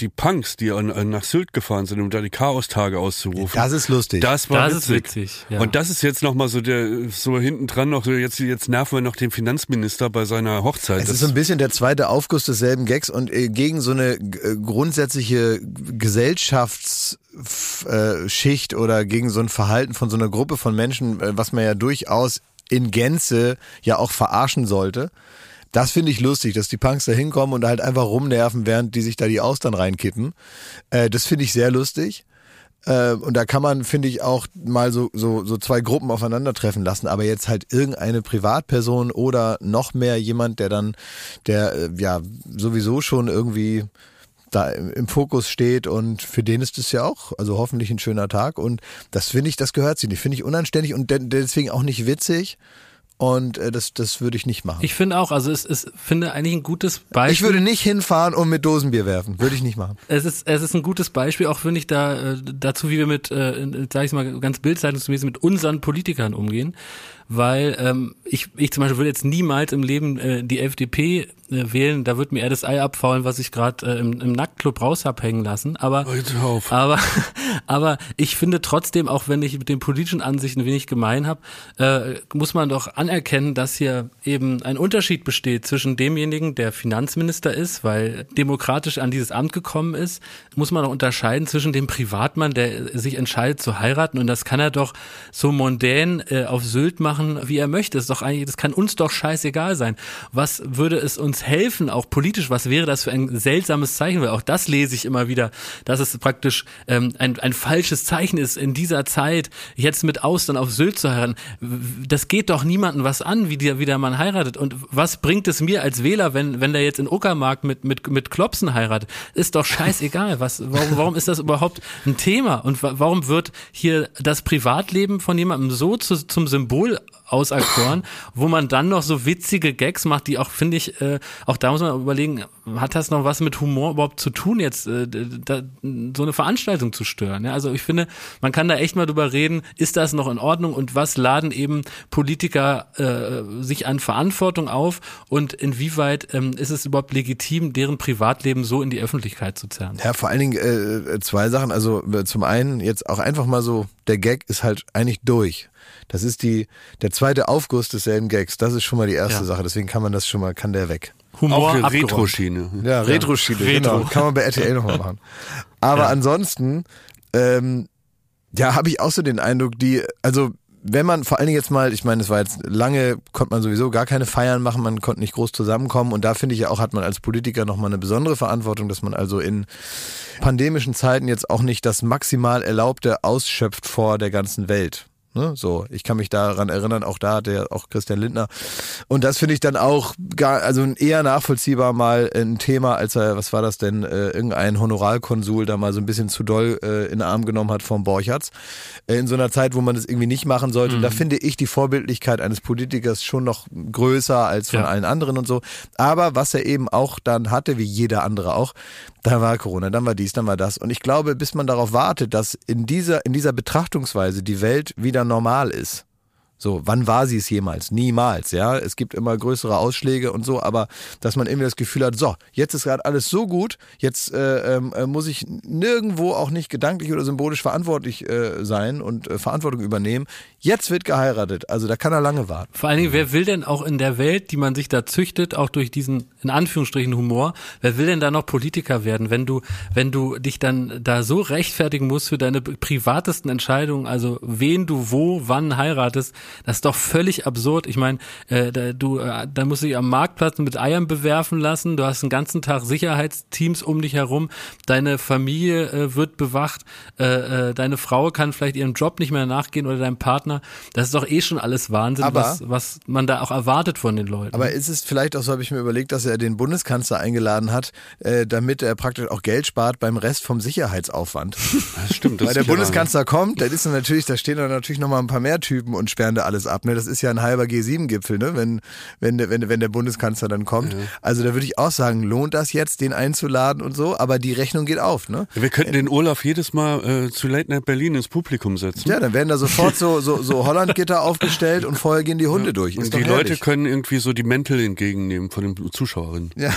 die Punks, die an, an nach Sylt gefahren sind, um da die Chaostage auszurufen. Das ist lustig. Das war Das ist witzig. witzig, ja. Und das ist jetzt nochmal so der, so hinten dran noch, so jetzt, jetzt nerven wir noch den Finanzminister bei seiner Hochzeit. Es Das- ist so ein bisschen der zweite Aufguss desselben Gags und äh, gegen so eine äh, grundsätzliche Gesellschaftsschicht oder gegen so ein Verhalten von so einer Gruppe von Menschen, äh, was man ja durchaus in Gänze ja auch verarschen sollte. Das finde ich lustig, dass die Punks da hinkommen und halt einfach rumnerven, während die sich da die Austern reinkippen. Äh, das finde ich sehr lustig. Äh, und da kann man, finde ich, auch mal so, so, so zwei Gruppen aufeinandertreffen lassen. Aber jetzt halt irgendeine Privatperson oder noch mehr jemand, der dann, der äh, ja sowieso schon irgendwie da im Fokus steht und für den ist es ja auch, also hoffentlich ein schöner Tag und das finde ich, das gehört sich nicht, finde ich unanständig und de- deswegen auch nicht witzig und äh, das, das würde ich nicht machen. Ich finde auch, also es ist, finde eigentlich ein gutes Beispiel. Ich würde nicht hinfahren und mit Dosenbier werfen, würde ich nicht machen. Es ist, es ist ein gutes Beispiel, auch finde ich da äh, dazu, wie wir mit, äh, sage ich mal ganz bildzeitungsgemäß, mit unseren Politikern umgehen. Weil ähm, ich, ich zum Beispiel würde jetzt niemals im Leben äh, die FDP äh, wählen, da wird mir eher das Ei abfallen, was ich gerade äh, im, im Nacktclub raus hab hängen lassen. Aber, aber, aber ich finde trotzdem, auch wenn ich mit den politischen Ansichten wenig gemein habe, äh, muss man doch anerkennen, dass hier eben ein Unterschied besteht zwischen demjenigen, der Finanzminister ist, weil demokratisch an dieses Amt gekommen ist, muss man auch unterscheiden zwischen dem Privatmann, der sich entscheidet zu heiraten. Und das kann er doch so mondän äh, auf Sylt machen, wie er möchte. Ist doch eigentlich, das kann uns doch scheißegal sein. Was würde es uns helfen, auch politisch? Was wäre das für ein seltsames Zeichen? Weil auch das lese ich immer wieder, dass es praktisch ähm, ein, ein falsches Zeichen ist in dieser Zeit, jetzt mit Austern auf Sylt zu heiraten. Das geht doch niemandem was an, wie der, wie der Mann heiratet. Und was bringt es mir als Wähler, wenn, wenn der jetzt in Uckermark mit, mit, mit Klopsen heiratet? Ist doch scheißegal. Was, warum, warum ist das überhaupt ein Thema? Und wa- warum wird hier das Privatleben von jemandem so zu, zum Symbol auserkoren, wo man dann noch so witzige Gags macht, die auch, finde ich, äh, auch da muss man überlegen, hat das noch was mit Humor überhaupt zu tun, jetzt äh, da, so eine Veranstaltung zu stören? Ja? Also ich finde, man kann da echt mal drüber reden, ist das noch in Ordnung und was laden eben Politiker äh, sich an Verantwortung auf und inwieweit ähm, ist es überhaupt legitim, deren Privatleben so in die Öffentlichkeit zu zerren? Ja, vor allen Dingen äh, zwei Sachen. Also äh, zum einen jetzt auch einfach mal so, der Gag ist halt eigentlich durch. Das ist die der zweite Aufguss desselben Gags. Das ist schon mal die erste Ja. Sache. Deswegen kann man das schon mal, kann der weg. Humor Auch eine abgeräumt. Retro-Schiene. Ja, Retro-Schiene, Retro. genau. Kann man bei RTL nochmal machen. Aber ansonsten, ähm, ja, habe ich auch so den Eindruck, die, also wenn man vor allen Dingen jetzt mal, ich meine, es war jetzt lange, konnte man sowieso gar keine Feiern machen, man konnte nicht groß zusammenkommen und da finde ich ja auch, hat man als Politiker nochmal eine besondere Verantwortung, dass man also in pandemischen Zeiten jetzt auch nicht das maximal Erlaubte ausschöpft vor der ganzen Welt. Ne, so, ich kann mich daran erinnern, auch da hat der auch Christian Lindner. Und das finde ich dann auch gar, also eher nachvollziehbar mal ein Thema, als er, was war das denn, äh, irgendein Honorarkonsul da mal so ein bisschen zu doll äh, in den Arm genommen hat vom Borchards. Äh, in so einer Zeit, wo man das irgendwie nicht machen sollte. Und da finde ich die Vorbildlichkeit eines Politikers schon noch größer als von Ja. allen anderen und so. Aber was er eben auch dann hatte, wie jeder andere auch, da war Corona, dann war dies, dann war das. Und ich glaube, bis man darauf wartet, dass in dieser, in dieser Betrachtungsweise die Welt wieder normal ist. So, wann war sie es jemals? Niemals, ja. Es gibt immer größere Ausschläge und so, aber dass man irgendwie das Gefühl hat, so, jetzt ist gerade alles so gut, jetzt äh, ähm, äh, muss ich nirgendwo auch nicht gedanklich oder symbolisch verantwortlich äh, sein und äh, Verantwortung übernehmen. Jetzt wird geheiratet, also da kann er lange warten. Vor allen Dingen, wer will denn auch in der Welt, die man sich da züchtet, auch durch diesen, in Anführungsstrichen, Humor, wer will denn da noch Politiker werden, wenn du, wenn du dich dann da so rechtfertigen musst für deine privatesten Entscheidungen, also wen du wo, wann heiratest, das ist doch völlig absurd. Ich meine, äh, da, du, äh, da musst du dich am Marktplatz mit Eiern bewerfen lassen, du hast den ganzen Tag Sicherheitsteams um dich herum, deine Familie äh, wird bewacht, äh, äh, deine Frau kann vielleicht ihrem Job nicht mehr nachgehen oder dein Partner. Das ist doch eh schon alles Wahnsinn, Aber- was, was man da auch erwartet von den Leuten. Aber ist es vielleicht auch so, habe ich mir überlegt, dass er den Bundeskanzler eingeladen hat, äh, damit er praktisch auch Geld spart beim Rest vom Sicherheitsaufwand. Das stimmt. Das Weil der Bundeskanzler kommt, dann ist natürlich, da stehen dann natürlich noch mal ein paar mehr Typen und sperren da alles ab. Ne? Das ist ja ein halber G7-Gipfel, ne? wenn, wenn, der- wenn, wenn der Bundeskanzler dann kommt. Also da würde ich auch sagen, lohnt das jetzt, den einzuladen und so, aber die Rechnung geht auf. Ne? Wir könnten den Olaf jedes Mal äh, zu Late Night Berlin ins Publikum setzen. Ja, dann werden da sofort so, so, so Hollandgitter aufgestellt und vorher gehen die Hunde durch. Ist Und die. Leute können irgendwie so die Mäntel entgegennehmen von den Zuschauerinnen. Ja,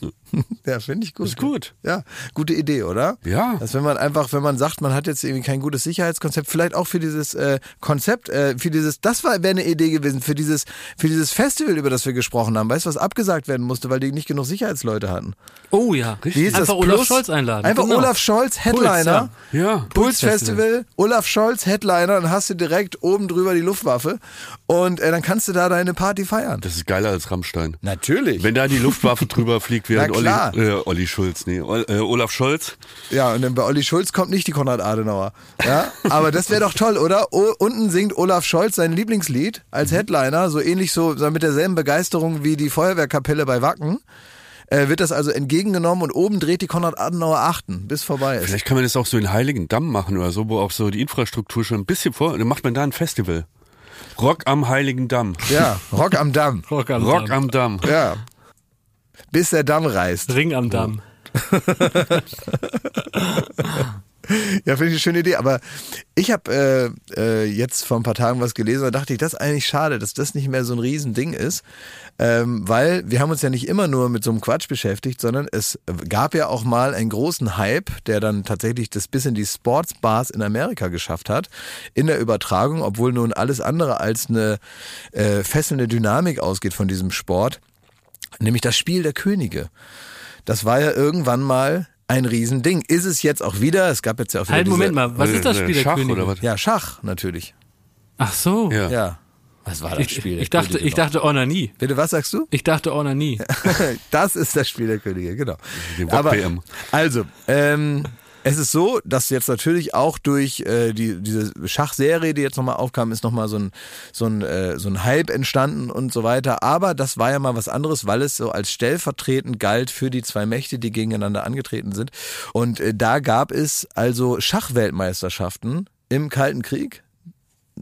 ja finde ich gut. Ist gut. Ja, gute Idee, oder? Ja. Dass wenn man einfach, wenn man sagt, man hat jetzt irgendwie kein gutes Sicherheitskonzept, vielleicht auch für dieses äh, Konzept, äh, für dieses, das wäre eine Idee gewesen, für dieses, für dieses Festival, über das wir gesprochen haben. Weißt du, was abgesagt werden musste, weil die nicht genug Sicherheitsleute hatten? oh ja, Wie hieß einfach das? Olaf Plus- Scholz einladen. Einfach Genau. Olaf Scholz, Headliner. Puls, Ja. Puls Festival. Festival, Olaf Scholz, Headliner, dann hast du direkt oben drüber die Luftwaffe und äh, dann kannst du da deine Party feiern. Das ist geiler als Rammstein. Natürlich. Wenn da die Luftwaffe drüber fliegt, während Na Olli, klar. äh, Olli Schulz, nee, Ol, äh, Olaf Scholz. Ja, und dann bei Olli Schulz kommt nicht die Konrad Adenauer. Ja, aber das wäre doch toll, oder? O unten singt Olaf Scholz sein Lieblingslied als Headliner, so ähnlich so so mit derselben Begeisterung wie die Feuerwehrkapelle bei Wacken. Äh, wird das also entgegengenommen und oben dreht die Konrad Adenauer achten, bis vorbei ist. Vielleicht kann man das auch so in Heiligen Damm machen oder so, wo auch so die Infrastruktur schon ein bisschen vor, dann macht man da ein Festival. Rock am Heiligen Damm. Ja, Rock am Damm. Rock am Rock Damm. am Damm. Ja. Bis der Damm reißt. Ring am Damm. Ja, finde ich eine schöne Idee. Aber ich habe äh, äh, jetzt vor ein paar Tagen was gelesen und dachte ich, das ist eigentlich schade, dass das nicht mehr so ein Riesending ist. Ähm, weil wir haben uns ja nicht immer nur mit so einem Quatsch beschäftigt, sondern es gab ja auch mal einen großen Hype, der dann tatsächlich das bis in die Sportsbars in Amerika geschafft hat, in der Übertragung, obwohl nun alles andere als eine äh, fesselnde Dynamik ausgeht von diesem Sport, nämlich das Spiel der Könige. Das war ja irgendwann mal ein Riesending. Ist es jetzt auch wieder? Es gab jetzt ja auch wieder Halt, diese, Moment mal, was ist das Spiel der Schach Könige? oder was? Ja, Schach natürlich. Ach so. Ja. Ja. Was war das Ich, Spiel der ich dachte, Könige ich noch? dachte Ornanie. Bitte, was sagst du? Ich dachte Ornanie. das ist das Spiel der Könige, genau. Die Aber also, ähm, es ist so, dass jetzt natürlich auch durch äh, die, diese Schachserie, die jetzt nochmal aufkam, ist nochmal so ein, so, ein, äh, so ein Hype entstanden und so weiter. Aber das war ja mal was anderes, weil es so als stellvertretend galt für die zwei Mächte, die gegeneinander angetreten sind. Und äh, da gab es also Schachweltmeisterschaften im Kalten Krieg.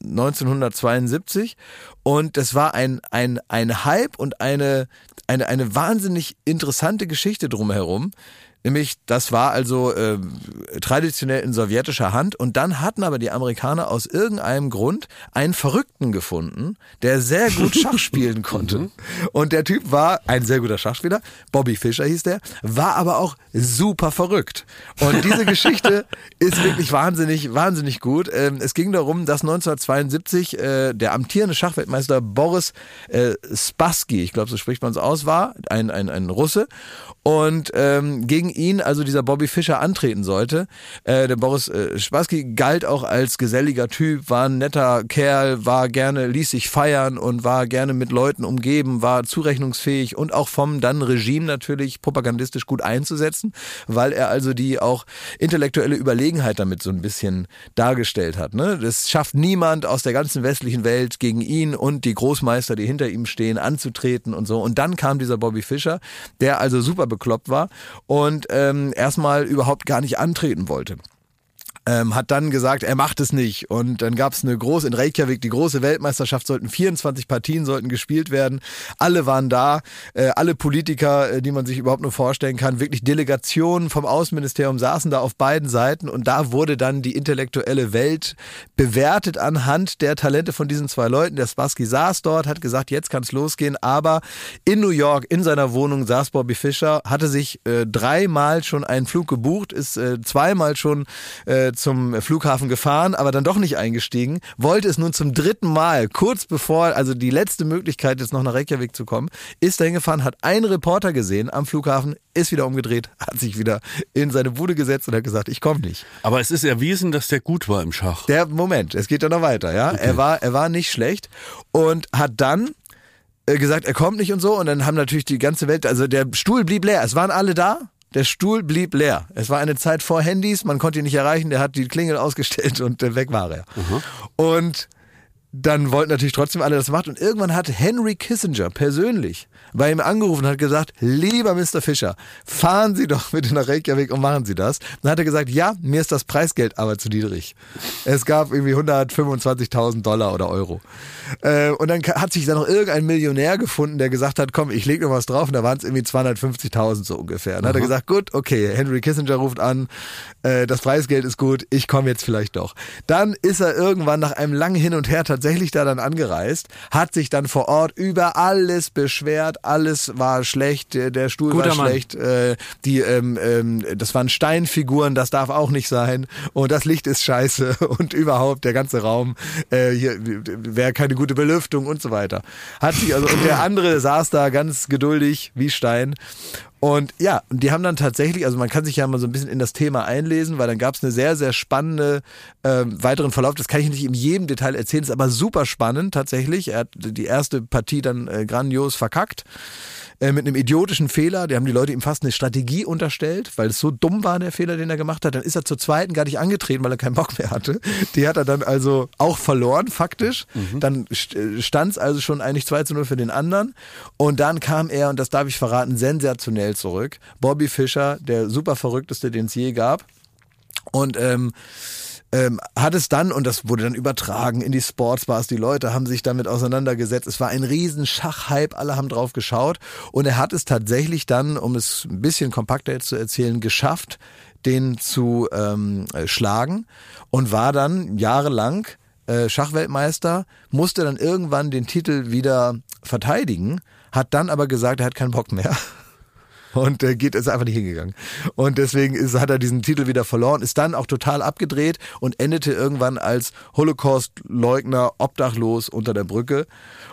1972 und das war ein, ein, ein Hype und eine, eine, eine wahnsinnig interessante Geschichte drumherum. Nämlich, das war also äh, traditionell in sowjetischer Hand und dann hatten aber die Amerikaner aus irgendeinem Grund einen Verrückten gefunden, der sehr gut Schach spielen konnte. Und der Typ war ein sehr guter Schachspieler, Bobby Fischer hieß der, war aber auch super verrückt. Und diese Geschichte ist wirklich wahnsinnig, wahnsinnig gut. Ähm, es ging darum, dass 1972 äh, der amtierende Schachweltmeister Boris äh, Spassky, ich glaube, so spricht man es aus, war, ein, ein, ein Russe. Und ähm, gegen ihn also dieser Bobby Fischer antreten sollte. Äh, der Boris äh, Spassky galt auch als geselliger Typ, war ein netter Kerl, war gerne, ließ sich feiern und war gerne mit Leuten umgeben, war zurechnungsfähig und auch vom dann Regime natürlich propagandistisch gut einzusetzen, weil er also die auch intellektuelle Überlegenheit damit so ein bisschen dargestellt hat. Ne? Das schafft niemand aus der ganzen westlichen Welt gegen ihn und die Großmeister, die hinter ihm stehen, anzutreten und so. Und dann kam dieser Bobby Fischer, der also super bekloppt war und ähm, erstmal überhaupt gar nicht antreten wollte ähm, hat dann gesagt, er macht es nicht. Und dann gab es eine große, in Reykjavik, die große Weltmeisterschaft, sollten 24 Partien sollten gespielt werden. Alle waren da, äh, alle Politiker, äh, die man sich überhaupt nur vorstellen kann, wirklich Delegationen vom Außenministerium saßen da auf beiden Seiten und da wurde dann die intellektuelle Welt bewertet anhand der Talente von diesen zwei Leuten. Der Spassky saß dort, hat gesagt, jetzt kann es losgehen, aber in New York, in seiner Wohnung saß Bobby Fischer, hatte sich äh, dreimal schon einen Flug gebucht, ist äh, zweimal schon äh, zum Flughafen gefahren, aber dann doch nicht eingestiegen, wollte es nun zum dritten Mal, kurz bevor, also die letzte Möglichkeit jetzt noch nach Reykjavik zu kommen, ist dahin gefahren, hat einen Reporter gesehen am Flughafen, ist wieder umgedreht, hat sich wieder in seine Bude gesetzt und hat gesagt, ich komme nicht. Aber es ist erwiesen, dass der gut war im Schach. Der Moment, es geht ja noch weiter, ja. Er war, er war nicht schlecht und hat dann äh, gesagt, er kommt nicht und so und dann haben natürlich die ganze Welt, also der Stuhl blieb leer. Es waren alle da. Der Stuhl blieb leer. Es war eine Zeit vor Handys, man konnte ihn nicht erreichen, der hat die Klingel ausgestellt und äh, weg war er. Und dann wollten natürlich trotzdem alle das machen. Und irgendwann hat Henry Kissinger persönlich bei ihm angerufen und hat gesagt, lieber Mr. Fischer, fahren Sie doch bitte nach Reykjavik und machen Sie das. Dann hat er gesagt, ja, mir ist das Preisgeld aber zu niedrig. Es gab irgendwie 125.000 Dollar oder Euro. Äh, und dann hat sich da noch irgendein Millionär gefunden, der gesagt hat, komm, ich leg noch was drauf. Und da waren es irgendwie 250.000 so ungefähr. Dann hat er gesagt, gut, okay, Henry Kissinger ruft an, äh, das Preisgeld ist gut, ich komme jetzt vielleicht doch. Dann ist er irgendwann nach einem langen Hin und Her tatsächlich da dann angereist, hat sich dann vor Ort über alles beschwert, alles war schlecht, der, der Stuhl Guter war Mann. schlecht, äh, die, ähm, ähm, das waren Steinfiguren, das darf auch nicht sein und das Licht ist scheiße und überhaupt der ganze Raum, äh, hier wäre keine gute Belüftung und so weiter. Hat sich also, und der andere saß da ganz geduldig wie Stein und ja, und die haben dann tatsächlich, also man kann sich ja mal so ein bisschen in das Thema einlesen, weil dann gab es eine sehr, sehr spannende ähm, weiteren Verlauf. Das kann ich nicht in jedem Detail erzählen, ist aber super spannend tatsächlich. Er hat die erste Partie dann äh, grandios verkackt. Äh, mit einem idiotischen Fehler. Die haben die Leute ihm fast eine Strategie unterstellt, weil es so dumm war, der Fehler, den er gemacht hat. Dann ist er zur zweiten gar nicht angetreten, weil er keinen Bock mehr hatte. Die hat er dann also auch verloren, faktisch. Dann stand es also schon eigentlich 2 zu 0 für den anderen. Und dann kam er, und das darf ich verraten, sensationell zurück. Bobby Fischer, der super verrückteste, den es je gab. Und ähm, ähm, hat es dann, und das wurde dann übertragen in die Sportsbars, die Leute haben sich damit auseinandergesetzt. Es war ein riesen Schachhype, alle haben drauf geschaut. Und er hat es tatsächlich dann, um es ein bisschen kompakter jetzt zu erzählen, geschafft, den zu ähm, äh, schlagen und war dann jahrelang äh, Schachweltmeister, musste dann irgendwann den Titel wieder verteidigen, hat dann aber gesagt, er hat keinen Bock mehr. Und äh, geht ist einfach nicht hingegangen. Und deswegen ist, hat er diesen Titel wieder verloren, ist dann auch total abgedreht und endete irgendwann als Holocaust-Leugner obdachlos unter der Brücke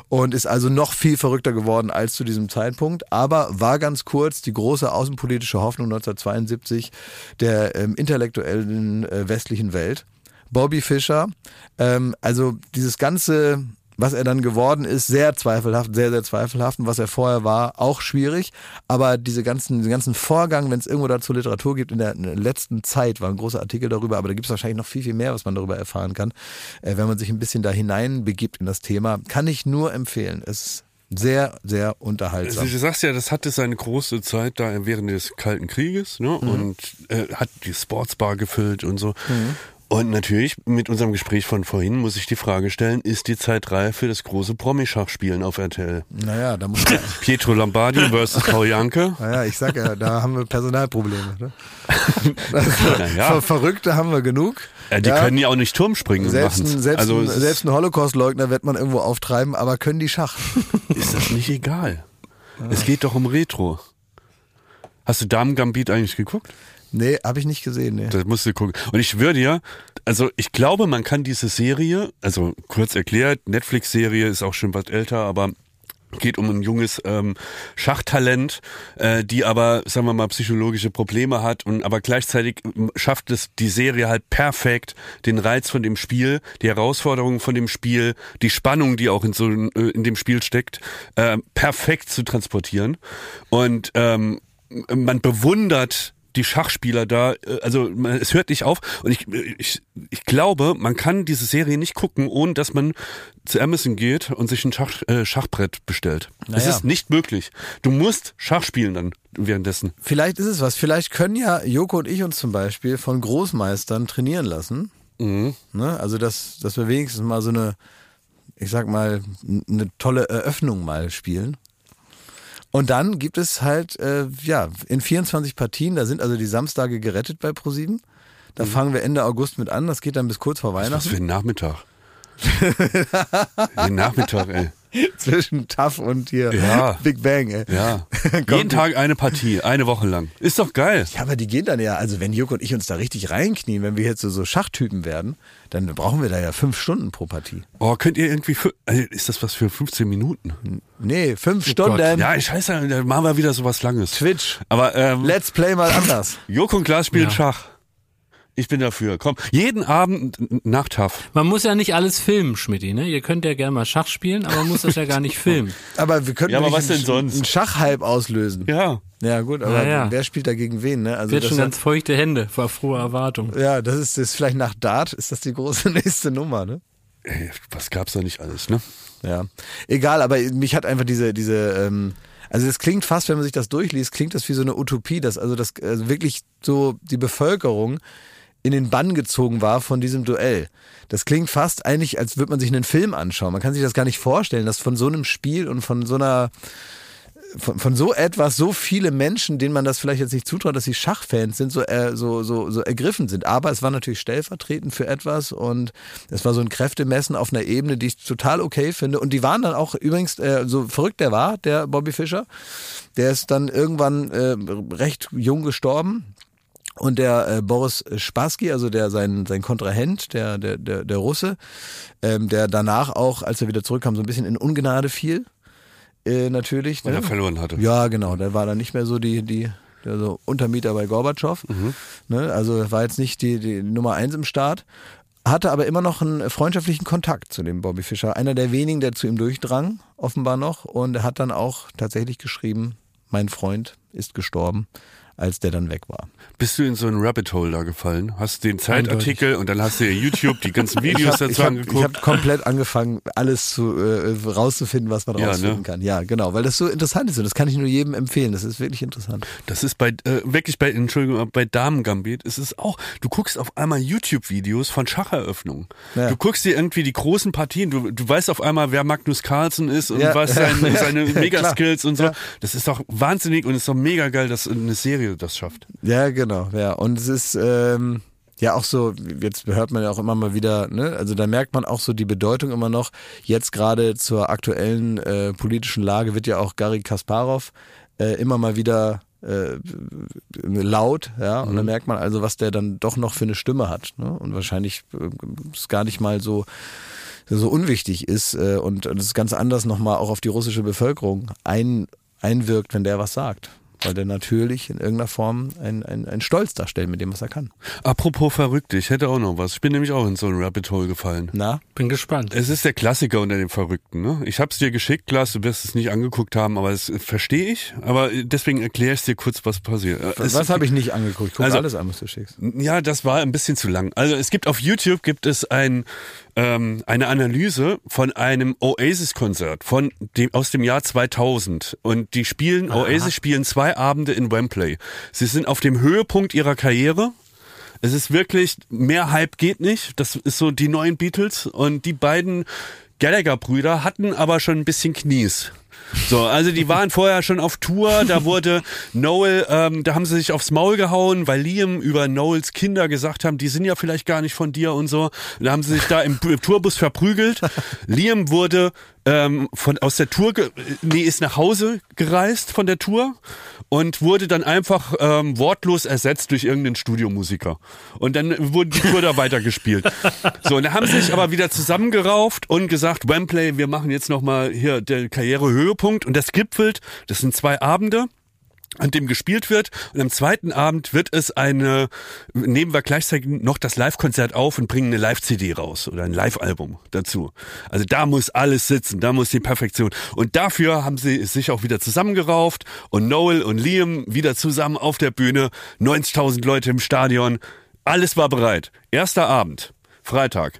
und ist also noch viel verrückter geworden als zu diesem Zeitpunkt, aber war ganz kurz die große außenpolitische Hoffnung 1972 der ähm, intellektuellen äh, westlichen Welt. Bobby Fischer, ähm, also dieses ganze was er dann geworden ist, sehr zweifelhaft, sehr, sehr zweifelhaft. Und was er vorher war, auch schwierig. Aber diese ganzen, diesen ganzen Vorgang, wenn es irgendwo dazu Literatur gibt, in der, in der letzten Zeit war ein großer Artikel darüber, aber da gibt es wahrscheinlich noch viel, viel mehr, was man darüber erfahren kann, äh, wenn man sich ein bisschen da hineinbegibt in das Thema. Kann ich nur empfehlen. Es ist sehr, sehr unterhaltsam. Also du sagst ja, das hatte seine große Zeit da während des Kalten Krieges ne? und äh, hat die Sportsbar gefüllt und so. Und natürlich, mit unserem Gespräch von vorhin muss ich die Frage stellen, ist die Zeit reif für das große Promi-Schachspielen auf RTL? Naja, da muss man, Pietro Lombardi versus Paul Janke. naja, ich sag ja, da haben wir Personalprobleme. Ne? Naja. Ver Verrückte haben wir genug. Ja, die können ja auch nicht Turm springen und Selbst, machen's. ein, selbst, also ein, selbst ein Holocaust-Leugner wird man irgendwo auftreiben, aber können die Schach? ist das nicht egal. Es geht doch um Retro. Hast du Damen Gambit eigentlich geguckt? Nee, habe ich nicht gesehen. Nee. Das musst du gucken. Und ich würde ja, also ich glaube, man kann diese Serie, also kurz erklärt, Netflix-Serie ist auch schon was älter, aber geht um ein junges ähm, Schachtalent, äh, die aber, sagen wir mal, psychologische Probleme hat und aber gleichzeitig schafft es die Serie halt perfekt, den Reiz von dem Spiel, die Herausforderungen von dem Spiel, die Spannung, die auch in so äh, in dem Spiel steckt, äh, perfekt zu transportieren. Und ähm, man bewundert die Schachspieler da, äh, also es hört nicht auf und ich, ich, ich glaube, man kann diese Serie nicht gucken, ohne dass man zu Amazon geht und sich ein Schach, äh, Schachbrett bestellt. Es Naja. ist nicht möglich. Du musst Schach spielen dann währenddessen. Vielleicht ist es was. Vielleicht können ja Joko und ich uns zum Beispiel von Großmeistern trainieren lassen. Mhm. Ne? Also, dass, dass wir wenigstens mal so eine, ich sag mal, eine tolle Eröffnung mal spielen. Und dann gibt es halt, äh, ja, in 24 Partien, da sind also die Samstage gerettet bei ProSieben. Da fangen wir Ende August mit an, das geht dann bis kurz vor Mhm. Was Weihnachten. für ein Nachmittag. Den Nachmittag, ey. Zwischen TAF und hier Ja. Big Bang, ey. Ja. Jeden die- Tag eine Partie, eine Woche lang. Ist doch geil. Ja, aber die gehen dann ja, also wenn Joko und ich uns da richtig reinknien, wenn wir jetzt so, so Schachtypen werden, dann brauchen wir da ja fünf Stunden pro Partie. Oh, könnt ihr irgendwie, für, äh, ist das was für 15 Minuten? Nee, fünf Stunden. Ja, scheiße, da machen wir wieder sowas Langes. Twitch. Aber ähm, Let's play mal anders. Joko und Glas spielen Ja. Schach. Ich bin dafür. Komm, jeden Abend n- nach TAF. Man muss ja nicht alles filmen, Schmidti, ne? Ihr könnt ja gerne mal Schach spielen, aber man muss das ja gar nicht filmen. Aber wir könnten Ja, aber was denn einen, sonst? einen Schachhype auslösen. Ja. Ja, gut, aber ja. wer spielt da gegen wen, ne? Also Wird das schon ganz feuchte Hände vor froher Erwartung. ja, das ist, das ist vielleicht nach Dart, ist das die große nächste Nummer, ne? Ey, was gab's da nicht alles, ne? Ja. Egal, aber mich hat einfach diese, diese, ähm, also es klingt fast, wenn man sich das durchliest, klingt das wie so eine Utopie, dass also das also wirklich so die Bevölkerung in den Bann gezogen war von diesem Duell. Das klingt fast eigentlich, als würde man sich einen Film anschauen. Man kann sich das gar nicht vorstellen, dass von so einem Spiel und von so einer von, von so etwas so viele Menschen, denen man das vielleicht jetzt nicht zutraut, dass sie Schachfans sind, so, äh, so, so, so ergriffen sind. Aber es war natürlich stellvertretend für etwas und es war so ein Kräftemessen auf einer Ebene, die ich total okay finde. Und die waren dann auch übrigens, äh, so verrückt der war, der Bobby Fischer, der ist dann irgendwann äh, recht jung gestorben. Und der äh, Boris Spassky, also der sein sein Kontrahent, der der der, der Russe, ähm, der danach auch, als er wieder zurückkam, so ein bisschen in Ungnade fiel, äh, natürlich. Weil ne? er verloren hatte. Ja, genau. Der war dann nicht mehr so die, die, der so Untermieter bei Gorbatschow. Ne? Also war jetzt nicht die, die Nummer eins im Staat. Hatte aber immer noch einen freundschaftlichen Kontakt zu dem Bobby Fischer. Einer der wenigen, der zu ihm durchdrang, offenbar noch. Und er hat dann auch tatsächlich geschrieben, mein Freund ist gestorben, als der dann weg war. Bist du in so einen Rabbit Hole da gefallen? Hast den Zeitartikel und dann hast du YouTube die ganzen Videos habe dazu angeguckt. ich hab komplett angefangen, alles zu äh, rauszufinden, was man Ja, rausfinden ne? kann. Ja, genau, weil das so interessant ist und das kann ich nur jedem empfehlen. Das ist wirklich interessant. Das ist bei, äh, wirklich bei, Entschuldigung, bei Damen Gambit, ist es auch, du guckst auf einmal YouTube-Videos von Schacheröffnungen. Ja. Du guckst dir irgendwie die großen Partien, du, du weißt auf einmal, wer Magnus Carlsen ist und Ja. was sein, seine. Mega-Skills und so. Das ist doch wahnsinnig und ist doch mega geil, dass eine Serie Serie das schafft. Ja, genau, ja. Und es ist ähm, ja auch so, jetzt hört man ja auch immer mal wieder, ne, also da merkt man auch so die Bedeutung immer noch. Jetzt gerade zur aktuellen äh, politischen Lage wird ja auch Gary Kasparov äh, immer mal wieder äh, laut, ja, und dann merkt man also, was der dann doch noch für eine Stimme hat. Ne? Und wahrscheinlich äh, ist gar nicht mal so so unwichtig ist äh, und das ganz anders nochmal auch auf die russische Bevölkerung ein, einwirkt, wenn der was sagt. Weil der natürlich in irgendeiner Form ein, ein, ein Stolz darstellt mit dem, was er kann. Apropos verrückt, ich hätte auch noch was. Ich bin nämlich auch in so ein Rabbit Hole gefallen. Na? Bin gespannt. Es ist der Klassiker unter den Verrückten. Ne? Ich habe es dir geschickt, Lars, du wirst es nicht angeguckt haben, aber das verstehe ich. Aber deswegen erkläre ich dir kurz, was passiert. Es- Was habe ich nicht angeguckt? Guck Also- alles an, was du schickst. Ja, das war ein bisschen zu lang. Also es gibt auf YouTube gibt es ein, ähm, eine Analyse von einem Oasis-Konzert von dem aus dem Jahr 2000 und die spielen Oasis spielen zwei Abende in Wembley. Sie sind auf dem Höhepunkt ihrer Karriere. Es ist wirklich mehr Hype geht nicht. Das ist so die neuen Beatles und die beiden Gallagher-Brüder hatten aber schon ein bisschen Knies. So, also die waren vorher schon auf Tour, da wurde Noel, ähm, da haben sie sich aufs Maul gehauen, weil Liam über Noels Kinder gesagt haben, die sind ja vielleicht gar nicht von dir und so. Da haben sie sich da im, im Tourbus verprügelt. Liam wurde ähm, von aus der Tour, nee, ist nach Hause gereist von der Tour und wurde dann einfach ähm, wortlos ersetzt durch irgendeinen Studiomusiker. Und dann wurde die Tour da weitergespielt. So, und da haben sie sich aber wieder zusammengerauft und gesagt, Wembley, wir machen jetzt nochmal hier der Karrierehöhepunkt. Und das gipfelt, das sind zwei Abende an dem gespielt wird. Und am zweiten Abend wird es eine, nehmen wir gleichzeitig noch das Live-Konzert auf und bringen eine Live-CD raus oder ein Live-Album dazu. Also da muss alles sitzen, da muss die Perfektion. Und dafür haben sie sich auch wieder zusammengerauft und Noel und Liam wieder zusammen auf der Bühne, 90.000 Leute im Stadion. Alles war bereit. Erster Abend, Freitag.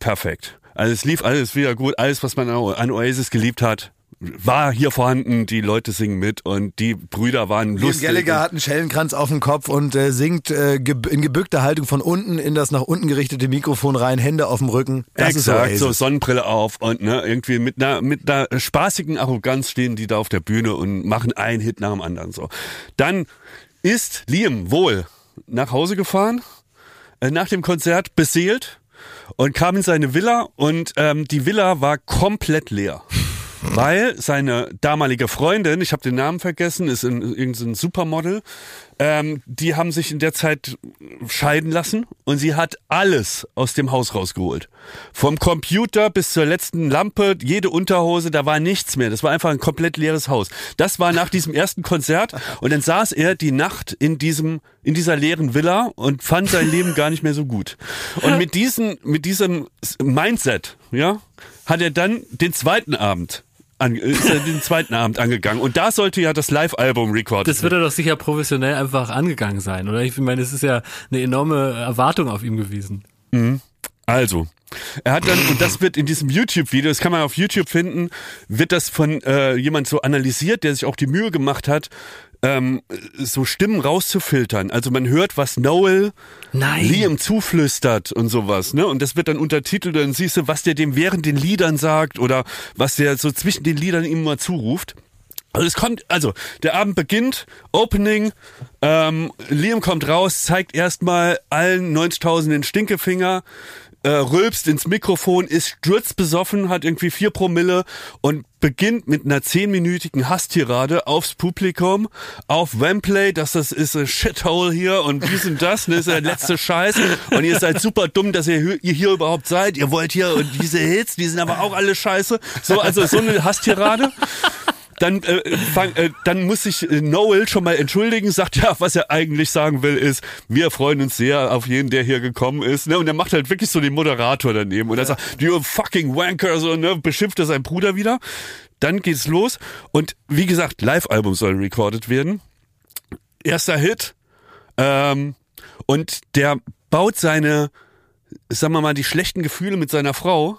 Perfekt. Also lief alles wieder gut. Alles, was man an Oasis geliebt hat, war hier vorhanden. Die Leute singen mit und die Brüder waren Liam lustig. Gallagher hat einen Schellenkranz auf dem Kopf und äh, singt äh, ge in gebückter Haltung von unten in das nach unten gerichtete Mikrofon rein, Hände auf dem Rücken. Das Exakt, ist so. Sonnenbrille auf und ne, irgendwie mit einer mit einer spaßigen Arroganz stehen die da auf der Bühne und machen einen Hit nach dem anderen so. Dann ist Liam wohl nach Hause gefahren äh, nach dem Konzert beseelt und kam in seine Villa und ähm, die Villa war komplett leer. Weil seine damalige Freundin, ich habe den Namen vergessen, ist in, irgendein Supermodel, ähm, die haben sich in der Zeit scheiden lassen und sie hat alles aus dem Haus rausgeholt. Vom Computer bis zur letzten Lampe, jede Unterhose, da war nichts mehr. Das war einfach ein komplett leeres Haus. Das war nach diesem ersten Konzert und dann saß er die Nacht in diesem in dieser leeren Villa und fand sein Leben gar nicht mehr so gut. Und mit diesem mit diesem Mindset, ja, hat er dann den zweiten Abend an, ist er den zweiten Abend angegangen und da sollte ja das Live-Album recorded Das wird er doch sicher professionell einfach angegangen sein, oder? Ich meine, es ist ja eine enorme Erwartung auf ihm gewesen. Also, er hat dann, und das wird in diesem YouTube-Video, das kann man auf YouTube finden, wird das von äh, jemand so analysiert, der sich auch die Mühe gemacht hat, ähm, so Stimmen rauszufiltern. Also man hört, was Noel Nein. Liam zuflüstert und sowas, ne? Und das wird dann untertitelt und dann siehst du, was der dem während den Liedern sagt oder was der so zwischen den Liedern ihm mal zuruft. Also es kommt, also der Abend beginnt, Opening, ähm, Liam kommt raus, zeigt erstmal allen 90.000 den Stinkefinger, äh, rülpst ins Mikrofon, ist sturzbesoffen, hat irgendwie vier Promille und beginnt mit einer zehnminütigen Hasstirade aufs Publikum, auf Wembley, dass das ist ein Shithole hier und dies und das, ne, ist der letzte Scheiß und ihr seid super dumm, dass ihr, ihr hier überhaupt seid, ihr wollt hier und diese Hits, die sind aber auch alle scheiße. So, also so eine Hasstirade. Dann, äh, fang, äh, dann muss sich äh, Noel schon mal entschuldigen, sagt ja, was er eigentlich sagen will, ist, wir freuen uns sehr auf jeden, der hier gekommen ist. Ne? Und er macht halt wirklich so den Moderator daneben und er sagt, you fucking wanker, so, ne? beschimpft er seinen Bruder wieder. Dann geht's los und wie gesagt, Live-Album soll recorded werden. Erster Hit. Ähm, und der baut seine, sagen wir mal, die schlechten Gefühle mit seiner Frau